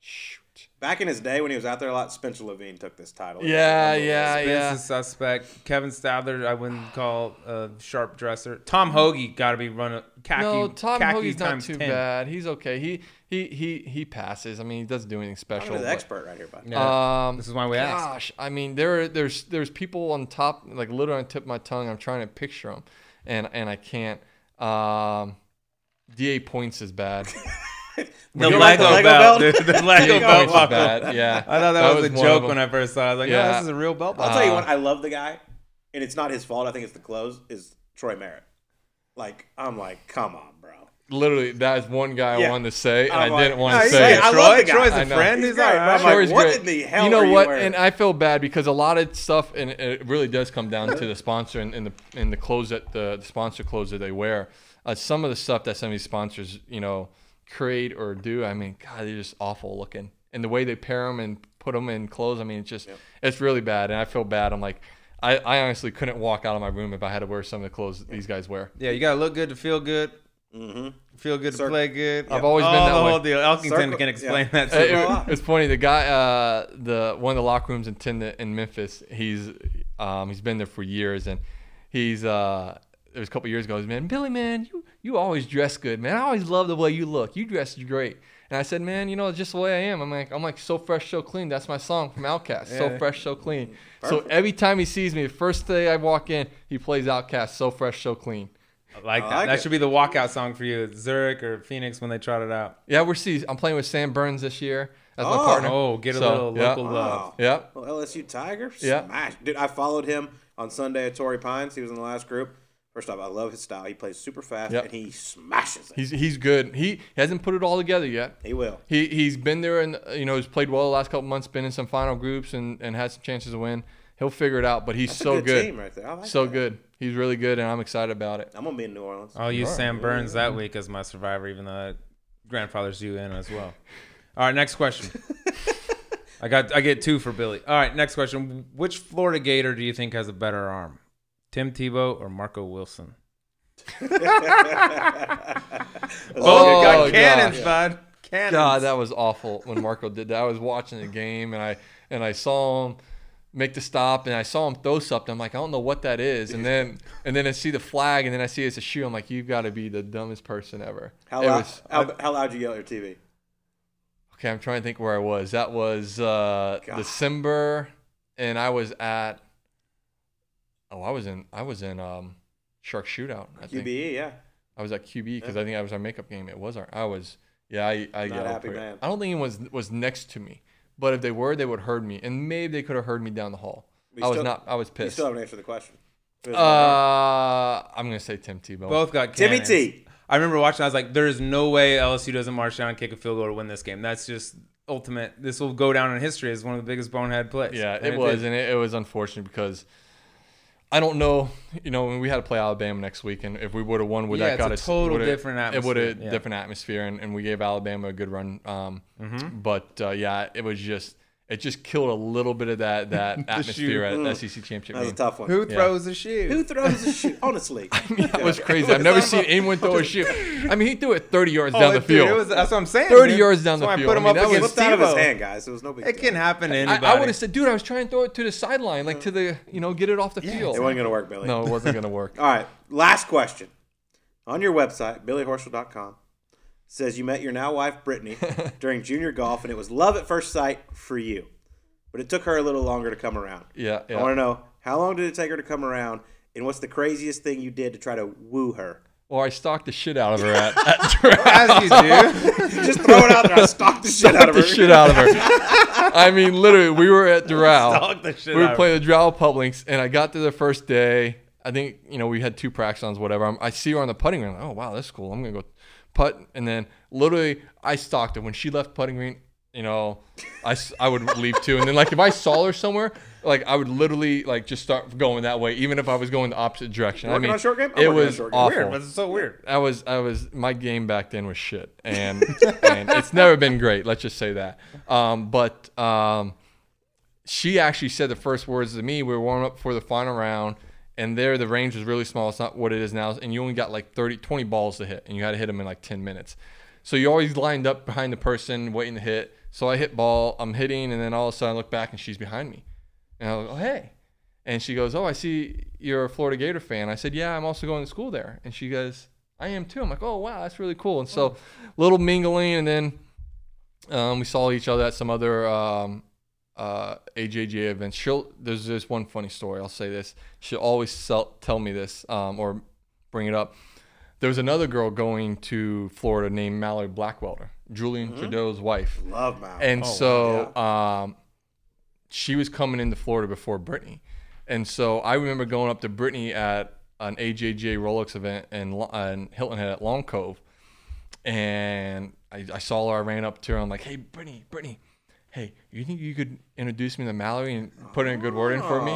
Speaker 3: Shoot.
Speaker 1: Back in his day when he was out there a lot, Spencer Levin took this title.
Speaker 3: Yeah,
Speaker 1: He was
Speaker 3: yeah,
Speaker 2: Spence
Speaker 3: yeah.
Speaker 2: is suspect. Kevin Stadler, I wouldn't call a sharp dresser. Tom Hoge got to be running khaki.
Speaker 3: No, Tom
Speaker 2: khaki
Speaker 3: Hoge's not too
Speaker 2: 10.
Speaker 3: bad. He's okay. He he he he passes. I mean, he doesn't do anything
Speaker 1: I'm
Speaker 3: special.
Speaker 1: the
Speaker 3: but-
Speaker 1: expert right here, bud.
Speaker 2: Yeah.
Speaker 3: Um,
Speaker 2: This is why we asked.
Speaker 3: Gosh, I mean, there are there's there's people on top, like literally on the tip of my tongue. I'm trying to picture them, and and I can't. Um, D.A. Points is bad.
Speaker 2: The Lego,
Speaker 1: like the Lego
Speaker 2: belt,
Speaker 1: belt?
Speaker 2: dude. The Lego belt buckle.
Speaker 3: bad. Yeah,
Speaker 2: I thought that, was, a joke when I first saw it. I was like, yeah,
Speaker 3: Yeah.
Speaker 2: this is a real belt
Speaker 1: I'll tell you
Speaker 3: Uh,
Speaker 1: what, I love the guy, and it's not his fault. I think it's the clothes. Is Troy Merritt? Like I'm like, come on.
Speaker 3: Literally, that is one guy
Speaker 1: Yeah.
Speaker 3: I wanted to say, and
Speaker 1: I'm
Speaker 3: I didn't
Speaker 1: like,
Speaker 3: want to
Speaker 1: he's
Speaker 3: say
Speaker 1: great.
Speaker 3: it.
Speaker 1: I
Speaker 2: Troy,
Speaker 1: love the guy.
Speaker 2: Troy's
Speaker 3: I
Speaker 2: a
Speaker 3: know.
Speaker 2: friend.
Speaker 1: He's
Speaker 2: He's
Speaker 1: great,
Speaker 2: all
Speaker 1: I'm
Speaker 2: right.
Speaker 1: like,
Speaker 3: Troy's
Speaker 1: what
Speaker 3: great.
Speaker 1: in the hell
Speaker 3: You know
Speaker 1: are you
Speaker 3: what?
Speaker 1: wearing?
Speaker 3: and I feel bad because a lot of stuff, and it really does come down to the sponsor and, and the and the clothes that the, the sponsor clothes that they wear. Uh, some of the stuff that some of these sponsors, you know, create or do, I mean, God, they're just awful looking, and the way they pair them and put them in clothes, I mean, it's just it's really bad, and I feel bad. I'm like. I, I honestly couldn't walk out of my room if I had to wear some of the clothes that these guys wear.
Speaker 2: Yeah, you got to look good to feel good.
Speaker 1: Mm-hmm.
Speaker 2: Feel good to play good.
Speaker 3: I've always been
Speaker 2: Oh,
Speaker 3: that
Speaker 2: the
Speaker 3: way.
Speaker 2: whole deal. Elkington
Speaker 1: Circle-
Speaker 2: can explain
Speaker 1: yeah.
Speaker 2: that too.
Speaker 3: it- it's funny. The guy, uh, the one of the locker rooms in Tin- in Memphis, he's um, he's been there for years, and he's uh, it was a couple years ago. He's man, Billy, man, you you always dress good, man. I always love the way you look. You dress great. And I said, man, you know, it's just the way I am. I'm like, I'm like so fresh, so clean. That's my song from Outkast. So fresh, so clean. So every time he sees me, the first day I walk in, he plays Outkast. So fresh, so clean.
Speaker 2: I like oh,
Speaker 1: I
Speaker 2: that.
Speaker 1: like
Speaker 2: that
Speaker 1: it.
Speaker 2: should be the walkout song for you. Zurich or Phoenix when they trot it out.
Speaker 3: Yeah, we're see. I'm playing with Sam Burns this year as my
Speaker 1: Oh.
Speaker 3: partner.
Speaker 2: Oh, get a
Speaker 3: So,
Speaker 2: little
Speaker 3: yeah.
Speaker 2: local love.
Speaker 1: Wow.
Speaker 3: Yeah.
Speaker 1: Well, LSU Tiger,
Speaker 3: Yeah.
Speaker 1: smash. Dude, I followed him on Sunday at Torrey Pines. He was in the last group. First off, I love his style. He plays super fast
Speaker 3: Yep.
Speaker 1: and he smashes it.
Speaker 3: He's he's good. He hasn't put it all together yet.
Speaker 1: he will.
Speaker 3: He he's been there and you know he's played well the last couple months, been in some final groups and, and had some chances to win. He'll figure it out, but he's
Speaker 1: That's
Speaker 3: so
Speaker 1: a good,
Speaker 3: good,
Speaker 1: team right there. I like
Speaker 3: so
Speaker 1: that.
Speaker 3: good. He's really good, and I'm excited about it.
Speaker 1: I'm gonna be in New Orleans.
Speaker 2: I'll use
Speaker 3: Alright.
Speaker 2: Sam Burns that week as my survivor, even though it grandfathers you in as well. All right, next question. I got I get two for Billy. All right, next question. Which Florida Gator do you think has a better arm? Tim Tebow or Marco Wilson?
Speaker 1: Oh,
Speaker 2: Oh, got
Speaker 3: gosh.
Speaker 2: cannons, bud. Cannons.
Speaker 3: God, that was awful when Marco did that. I was watching the game and I and I saw him make the stop and I saw him throw something. I'm like, I don't know what that is. And then and then I see the flag and then I see it's a shoe. I'm like, you've got to be the dumbest person ever.
Speaker 1: how
Speaker 3: It
Speaker 1: loud?
Speaker 3: was-
Speaker 1: how, how loud you yell at your TV?
Speaker 3: Okay, I'm trying to think where I was. That was uh,
Speaker 1: God.
Speaker 3: December, and I was at. Oh, I was in. I was in um, Shark Shootout. I think
Speaker 1: QBE, yeah.
Speaker 3: I was at QB because I think that was our makeup game. It was our. I was. Yeah, I. I
Speaker 1: Not happy
Speaker 3: pretty-
Speaker 1: man.
Speaker 3: I don't think anyone was was next to me, but if they were, they would have heard me, and maybe they could have heard me down the hall.
Speaker 1: We
Speaker 3: I was
Speaker 1: still-
Speaker 3: not. I was pissed.
Speaker 1: You still haven't answered the question.
Speaker 3: uh, I'm gonna say Tim Tebow.
Speaker 2: Both got
Speaker 1: Timmy
Speaker 2: cannons.
Speaker 1: T.
Speaker 2: I remember watching. I was like, "There's no way LSU doesn't march down and kick a field goal to win this game. That's just ultimate. This will go down in history as one of the biggest bonehead plays."
Speaker 3: Yeah,
Speaker 2: And
Speaker 3: it was,
Speaker 2: did.
Speaker 3: and it, it was unfortunate because I don't know. You know, when we had to play Alabama next week, and if we would have won, would
Speaker 2: Yeah,
Speaker 3: that got
Speaker 2: a
Speaker 3: us
Speaker 2: total different
Speaker 3: It would have
Speaker 2: atmosphere, yeah.
Speaker 3: different atmosphere, and, and we gave Alabama a good run. Um,
Speaker 2: Mm-hmm.
Speaker 3: but uh, yeah, it was just it just killed a little bit of that that atmosphere
Speaker 2: shoe.
Speaker 3: at SEC championship
Speaker 1: That was a tough one.
Speaker 2: Who
Speaker 3: Yeah.
Speaker 2: throws a shoe?
Speaker 1: Who throws a shoe? Honestly.
Speaker 3: that was crazy. I've never seen anyone throw a shoe. I mean, he threw it 30 yards
Speaker 2: Oh,
Speaker 3: down the
Speaker 2: dude,
Speaker 3: field.
Speaker 2: It was, that's what I'm saying.
Speaker 3: 30
Speaker 2: dude.
Speaker 3: yards down
Speaker 2: That's
Speaker 3: the
Speaker 2: why
Speaker 3: field.
Speaker 2: I put him
Speaker 3: I
Speaker 2: up
Speaker 3: mean, that was-
Speaker 2: against
Speaker 1: Slipped out of his hand, guys. It was no big
Speaker 2: It
Speaker 1: deal.
Speaker 2: can happen to anybody.
Speaker 3: I would have said, dude, I was trying to throw it to the sideline, like to the, you know, get it off the field.
Speaker 1: It wasn't going to work, Billy.
Speaker 3: No, it wasn't gonna work.
Speaker 1: All right. Last question. On your website, billyhorschel.com, says you met your now wife, Brittany, during junior golf, and it was love at first sight for you. But it took her a little longer to come around.
Speaker 3: Yeah,
Speaker 1: I want to know how long did it take her to come around, and what's the craziest thing you did to try to woo her?
Speaker 3: Or I stalked the shit out of her at, at.
Speaker 2: As you do.
Speaker 1: Just throw it out there. I stalked the shit out of
Speaker 3: the
Speaker 1: her.
Speaker 3: shit out of her. I mean, literally, we were at Doral.
Speaker 2: Stalk the shit
Speaker 3: we were
Speaker 2: of
Speaker 3: playing the Doral Publics, and I got to the first day. I think you know we had two practice practices, whatever. I'm, I see her on the putting green. I'm like, oh wow, that's cool. I'm gonna go putt, and then literally I stalked her when she left putting green. You know, I, I would leave too, and then like if I saw her somewhere, like I would literally like just start going that way, even if I was going the opposite direction. I mean,
Speaker 1: on short game? I'm
Speaker 3: it was
Speaker 1: short game.
Speaker 3: awful.
Speaker 2: Weird, but it's so weird.
Speaker 3: I was I was my game back then was shit, and and it's never been great. Let's just say that. Um, but um, she actually said the first words to me. We were warming up for the final round, And there, the range was really small. It's not what it is now. And you only got like 30, 20 balls to hit, and you had to hit them in like 10 minutes. So you always lined up behind the person waiting to hit. So I hit ball, I'm hitting, and then all of a sudden I look back and she's behind me. And I go, oh, hey. And she goes, oh, I see you're a Florida Gator fan. I said, yeah, I'm also going to school there. And she goes, I am too. I'm like, oh, wow, that's really cool. And so little mingling, and then um, we saw each other at some other um, uh, AJGA events. She'll there's this one funny story. I'll say this. She'll always sell, tell me this um, or bring it up. There was another girl going to Florida named Mallory Blackwelder, Julian Trudeau's wife,
Speaker 1: Love Mal.
Speaker 3: and so um, she was coming into Florida before Brittany. And so I remember going up to Brittany at an AJGA Rolex event in, uh, in Hilton Head at Long Cove, and I, I saw her. I ran up to her. I'm like, "Hey, Brittany, Brittany, hey, you think you could introduce me to Mallory and put in a good word in for me?"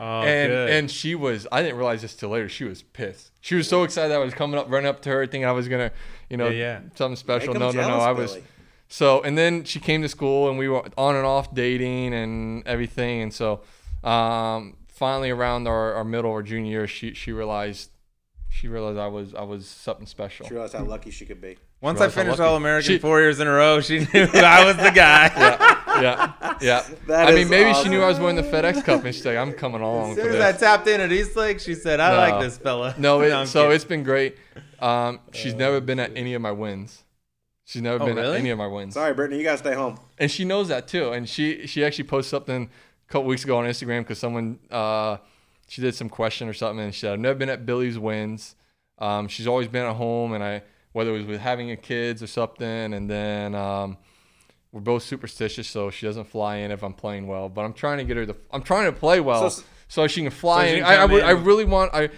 Speaker 2: Oh,
Speaker 3: and
Speaker 2: good.
Speaker 3: and she was I didn't realize this till later. She was pissed. She was so excited that I was coming up, running up to her, thinking I was gonna, you know,
Speaker 2: Yeah, yeah.
Speaker 3: something special.
Speaker 1: Make 'em
Speaker 3: No, no, no. I was
Speaker 1: Billy.
Speaker 3: so and then she came to school and we were on and off dating and everything. And so um, finally around our, our middle or junior year, she she realized she realized I was I was something special.
Speaker 1: She realized how lucky she could be.
Speaker 2: Once I finished
Speaker 3: lucky.
Speaker 2: All American
Speaker 3: She-
Speaker 2: four years in a row, she knew I was the guy.
Speaker 3: yeah, yeah.
Speaker 1: That
Speaker 3: I
Speaker 1: is
Speaker 3: mean, maybe
Speaker 1: awesome.
Speaker 3: she knew I was winning the FedEx Cup, and she's like, "I'm coming along
Speaker 2: As
Speaker 3: for
Speaker 2: soon as I tapped in at Eastlake, she said, "I
Speaker 3: No.
Speaker 2: like this fella."
Speaker 3: No, it,
Speaker 2: I'm
Speaker 3: so
Speaker 2: kidding.
Speaker 3: it's been great. Um, she's never been at any of my wins. She's never
Speaker 2: Oh,
Speaker 3: been
Speaker 2: really?
Speaker 3: at any of my wins.
Speaker 1: Sorry, Brittany, you gotta stay home.
Speaker 3: and she knows that too. And she she actually posted something a couple weeks ago on Instagram because someone uh, she did some question or something, and she said, "I've never been at Billy's wins. Um, she's always been at home, and I whether it was with having a kids or something, and then." Um, we're both superstitious, so she doesn't fly in if I'm playing well. But I'm trying to get her to. I'm trying to play well,
Speaker 1: So-
Speaker 3: so, she can fly
Speaker 2: So
Speaker 3: in.
Speaker 2: can
Speaker 3: I, I, would- I really want. I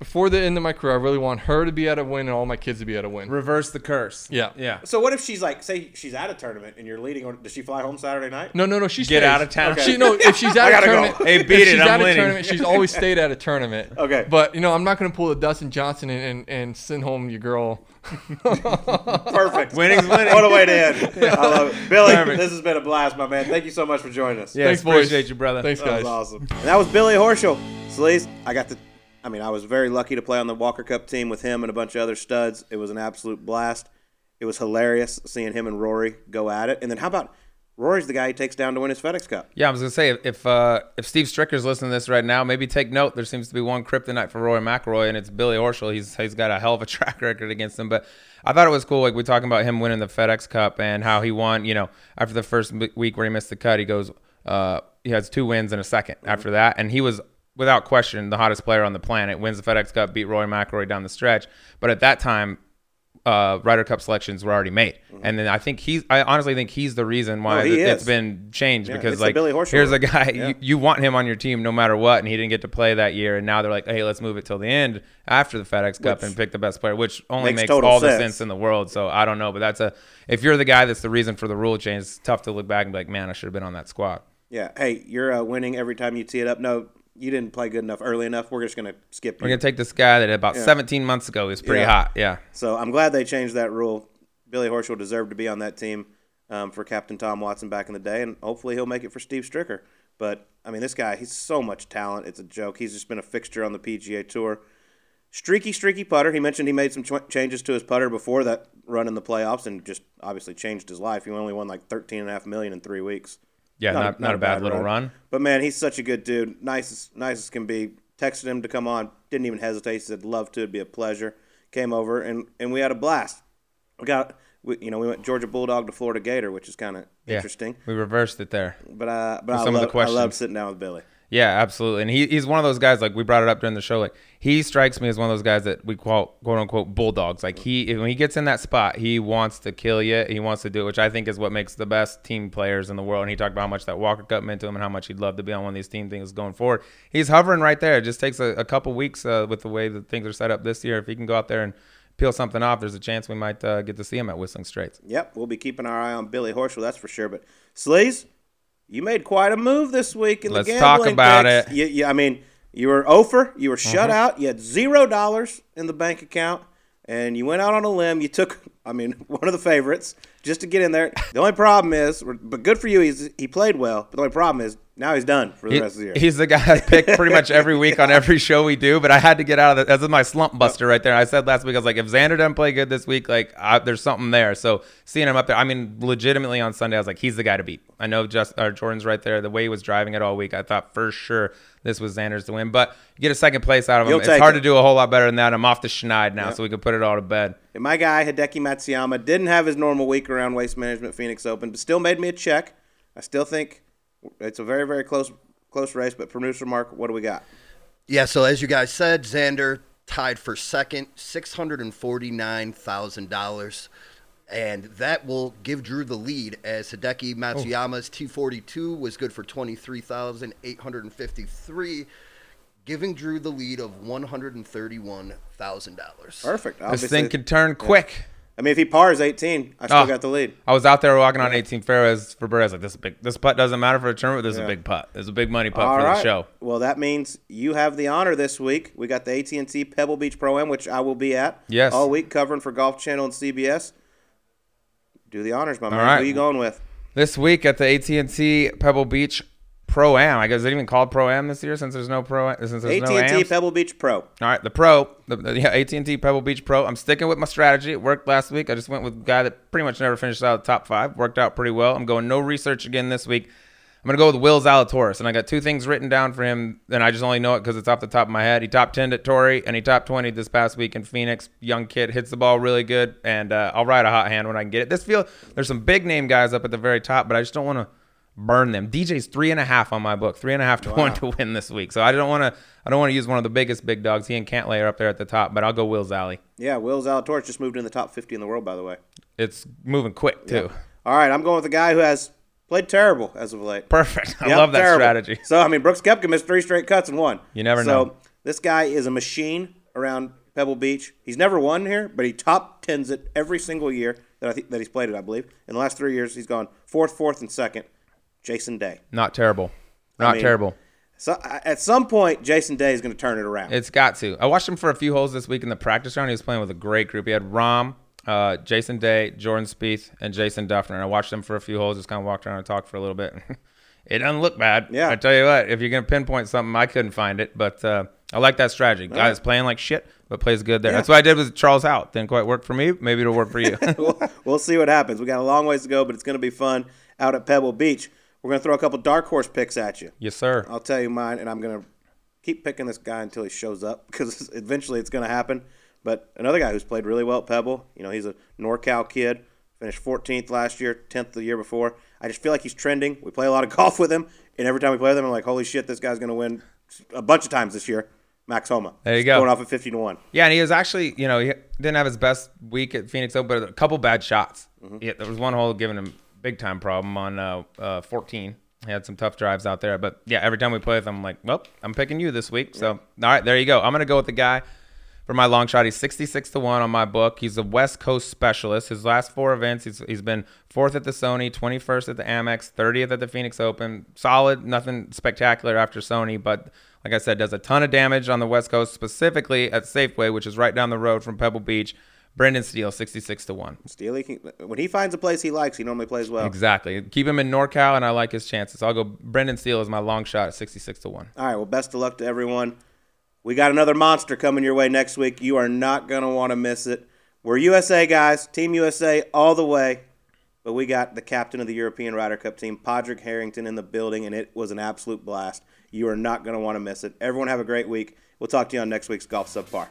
Speaker 3: before the end of my career, I really want her to be at a win and all my kids to be at a win.
Speaker 2: reverse the curse.
Speaker 3: Yeah.
Speaker 2: yeah.
Speaker 1: So what if she's like, say she's at a tournament and you're leading, or does she fly home Saturday night?
Speaker 3: No, no, no. She
Speaker 2: Get
Speaker 3: stays.
Speaker 2: out of town.
Speaker 1: Okay.
Speaker 3: She no. If she's
Speaker 1: I
Speaker 3: at a
Speaker 1: gotta go.
Speaker 3: tournament,
Speaker 2: Hey,
Speaker 3: if
Speaker 2: beat it,
Speaker 3: She's
Speaker 2: I'm
Speaker 3: at a
Speaker 2: winning.
Speaker 3: tournament. She's always stayed at a tournament.
Speaker 1: Okay.
Speaker 3: But you know, I'm not gonna pull the Dustin Johnson and, and, and send home your girl.
Speaker 1: Perfect.
Speaker 2: Winning's winning.
Speaker 1: What a way to end. I love it. Billy,
Speaker 2: Perfect.
Speaker 1: this has been a blast, my man. Thank you so much for joining us.
Speaker 2: Yes,
Speaker 3: Thanks, boys.
Speaker 2: appreciate you, brother.
Speaker 3: Thanks,
Speaker 1: That
Speaker 3: guys.
Speaker 1: was awesome. And that was Billy Horschel. Sleaze, I got to, I mean, I was very lucky to play on the Walker Cup team with him and a bunch of other studs. It was an absolute blast. It was hilarious seeing him and Rory go at it. And then how about Rory's the guy he takes down to win his FedEx Cup?
Speaker 2: Yeah, I was gonna say if uh, if Steve Stricker's listening to this right now, maybe take note. There seems to be one kryptonite for Rory McIlroy, and it's Billy Horschel. He's he's got a hell of a track record against him. But I thought it was cool. Like we're talking about him winning the FedEx Cup and how he won. You know, after the first week where he missed the cut, he goes. Uh, he has two wins in a 2nd after that, and he was without question the hottest player on the planet. Wins the FedEx Cup, beat Rory McIlroy down the stretch. But at that time, uh, Ryder Cup selections were already made, and then I think he's. I honestly think he's the reason why
Speaker 1: Oh,
Speaker 2: it's been changed
Speaker 1: Yeah,
Speaker 2: because like here's a guy
Speaker 1: Yeah.
Speaker 2: you, you want him on your team no matter what, and he didn't get to play that year, and now they're like, hey, let's move it till the end after the FedEx Cup
Speaker 1: Which
Speaker 2: and pick the best player, which only
Speaker 1: makes
Speaker 2: makes, all the
Speaker 1: sense.
Speaker 2: sense in the world. So I don't know, but that's a if you're the guy that's the reason for the rule change, it's tough to look back and be like, man, I should have been on that squad.
Speaker 1: Yeah. Hey, you're uh, winning every time you tee it up. No, you didn't play good enough early enough. We're just going to skip
Speaker 2: We're
Speaker 1: you.
Speaker 2: gonna take this guy that about 17 months ago was pretty
Speaker 1: Yeah.
Speaker 2: hot. Yeah.
Speaker 1: So I'm glad they changed that rule. Billy Horschel deserved to be on that team um, for Captain Tom Watson back in the day, and hopefully he'll make it for Steve Stricker. But I mean, this guy, he's so much talent. It's a joke. He's just been a fixture on the PGA Tour. Streaky, streaky putter. He mentioned he made some ch- changes to his putter before that run in the playoffs, and just obviously changed his life. He only won like 13 and a half million in three weeks.
Speaker 2: Yeah, not, not, a bad, little run.
Speaker 1: But man, he's such a good dude. Nice, as- nice as can be. Texted him to come on. Didn't even hesitate. He said, "Love to. It'd be a pleasure." Came over and and we had a blast. We got, we, you know, we went Georgia Bulldog to Florida Gator, which is kind of
Speaker 2: Yeah.
Speaker 1: interesting.
Speaker 2: We reversed it there.
Speaker 1: But uh, but I
Speaker 2: some of the
Speaker 1: love, I love sitting down with Billy.
Speaker 2: Yeah, absolutely. And he, he's one of those guys, like we brought it up during the show, like he strikes me as one of those guys that we call quote unquote bulldogs. Like he, when he gets in that spot, he wants to kill you. He wants to do it, which I think is what makes the best team players in the world. And he talked about how much that Walker Cup meant to him and how much he'd love to be on one of these team things going forward. He's hovering right there. It just takes a, a couple weeks uh, with the way that things are set up this year. If he can go out there and peel something off, there's a chance we might uh, get to see him at Whistling Straits.
Speaker 1: Yep, we'll be keeping our eye on Billy Horschel, that's for sure. But Sleaze, you made quite a move this week in
Speaker 2: Let's
Speaker 1: the
Speaker 2: talk about
Speaker 1: picks.
Speaker 2: it.
Speaker 1: You, you, I mean, you were over. You were shut mm-hmm. out. You had zero dollars in the bank account, and you went out on a limb. You took, I mean, one of the favorites just to get in there. The only problem is, but good for you, he's, he played well. But the only problem is Now he's done for the
Speaker 2: He-
Speaker 1: rest of the year.
Speaker 2: he's the guy I pick pretty much every week on every show we do, but I had to get out of that. This is my slump buster right there. I said last week, I was like, if Xander doesn't play good this week, like I, there's something there. So seeing him up there, I mean, legitimately on Sunday, I was like, he's the guy to beat. I know just uh, Jordan's right there. The way he was driving it all week, I thought for sure this was Xander's to win. But you get a second place out of him. It's hard
Speaker 1: it.
Speaker 2: to do a whole lot better than that. I'm off the schneid now, so we can put it all to bed.
Speaker 1: And my guy Hideki Matsuyama didn't have his normal week around Waste Management Phoenix Open, but still made me a check. I still think it's a very very close close race. But producer Mark, what do we got?
Speaker 4: Yeah, so as you guys said, Xander tied for second, six hundred and forty-nine thousand dollars, and that will give Drew the lead. As Hideki oh. Matsuyama's T forty-two was good for twenty-three thousand eight hundred and fifty-three, giving Drew the lead of one hundred and thirty-one thousand dollars.
Speaker 1: Perfect.
Speaker 2: This
Speaker 1: Obviously-
Speaker 2: thing could turn quick.
Speaker 1: I mean, if he pars 18, I still
Speaker 2: Oh.
Speaker 1: got the lead.
Speaker 2: I was out there walking on 18 fairways for was like, this big. This putt doesn't matter for a tournament. This is a big putt. This is a big money putt
Speaker 1: All
Speaker 2: for
Speaker 1: right.
Speaker 2: the show.
Speaker 1: Well, that means you have the honor this week. We got the AT&T Pebble Beach Pro Am, which I will be at
Speaker 2: Yes.
Speaker 1: all week covering for Golf Channel and CBS. Do the honors, my man.
Speaker 2: right.
Speaker 1: Who are you going with?
Speaker 2: This week at the AT&T Pebble Beach Pro Am. I guess is it even called Pro Am this year since there's no Pro since there's no
Speaker 1: AT&T Pebble Beach Pro.
Speaker 2: All right, the Pro, the, the yeah, AT&T Pebble Beach Pro. I'm sticking with my strategy. It worked last week. I just went with a guy that pretty much never finished out of the top five. Worked out pretty well. I'm going no research again this week. I'm gonna go with Will Zalatoris, and I got two things written down for him, and I just only know it because it's off the top of my head. He top 10 at Torrey, and he top 20 this past week in Phoenix. Young kid hits the ball really good, and uh, I'll ride a hot hand when I can get it. This feel there's some big name guys up at the very top, but I just don't want to burn them. DJ's three and a half on my book, three and a half to one to win this week. So I don't want to. I don't want to use one of the biggest big dogs. He and Cantlay are up there at the top, but I'll go Will Zally.
Speaker 1: Yeah, Will Zalatoris just moved in the top 50 in the world, by the way.
Speaker 2: It's moving quick too.
Speaker 1: All right, I'm going with a guy who has played terrible as of late.
Speaker 2: Perfect. I
Speaker 1: Yep,
Speaker 2: love that
Speaker 1: terrible.
Speaker 2: strategy.
Speaker 1: So I mean, Brooks Koepka missed three straight cuts and won.
Speaker 2: You never
Speaker 1: so,
Speaker 2: know.
Speaker 1: this guy is a machine around Pebble Beach. He's never won here, but he top tens it every single year that I think that he's played it. I believe in the last three years, he's gone fourth, fourth, and second. Jason Day.
Speaker 2: Not terrible. Not
Speaker 1: mean,
Speaker 2: terrible.
Speaker 1: So at some point, Jason Day is going to turn it around.
Speaker 2: It's got to. I watched him for a few holes this week in the practice round. He was playing with a great group. He had Rahm, uh, Jason Day, Jordan Spieth, and Jason Dufner. And I watched them for a few holes, just kind of walked around and talked for a little bit. it doesn't look bad.
Speaker 1: Yeah.
Speaker 2: I tell you what, if you're going to pinpoint something, I couldn't find it. But uh, I like that strategy. Guy that's playing like shit, but plays good there.
Speaker 1: Yeah.
Speaker 2: That's what I did with Charles Hout. Didn't quite work for me. Maybe it'll work for you.
Speaker 1: we'll, we'll see what happens. We got a long ways to go, but it's going to be fun out at Pebble Beach. We're going to throw a couple dark horse picks at you.
Speaker 2: yes, sir.
Speaker 1: I'll tell you mine, and I'm going to keep picking this guy until he shows up because eventually it's going to happen. But another guy who's played really well at Pebble, you know, he's a NorCal kid, finished 14th last year, 10th the year before. I just feel like he's trending. We play a lot of golf with him, and every time we play with him, I'm like, holy shit, this guy's going to win a bunch of times this year. Max Homa.
Speaker 2: There you go.
Speaker 1: Going off at 50 to 1.
Speaker 2: Yeah, and he was actually, you know, he didn't have his best week at Phoenix Open, but a couple bad shots. Mm-hmm. Yeah, there was one hole giving him big time problem on uh, uh, 14. He had some tough drives out there, but yeah, every time we play with him, I'm like, well, I'm picking you this week. So, all right, there you go. I'm gonna go with the guy for my long shot. He's 66 to one on my book. He's a West Coast specialist. His last four events, he's, he's been fourth at the Sony, 21st at the Amex, 30th at the Phoenix Open. Solid, nothing spectacular after Sony, but like I said, does a ton of damage on the West Coast, specifically at Safeway, which is right down the road from Pebble Beach. Brendan Steele, 66 to 1.
Speaker 1: Steele, when he finds a place he likes, he normally plays well.
Speaker 2: Exactly. Keep him in NorCal, and I like his chances. I'll go Brendan Steele is my long shot at 66 to 1.
Speaker 1: All right. Well, best of luck to everyone. We got another monster coming your way next week. You are not going to want to miss it. We're USA guys, Team USA all the way. But we got the captain of the European Ryder Cup team, Padraig Harrington, in the building, and it was an absolute blast. You are not going to want to miss it. Everyone have a great week. We'll talk to you on next week's Golf Subpar.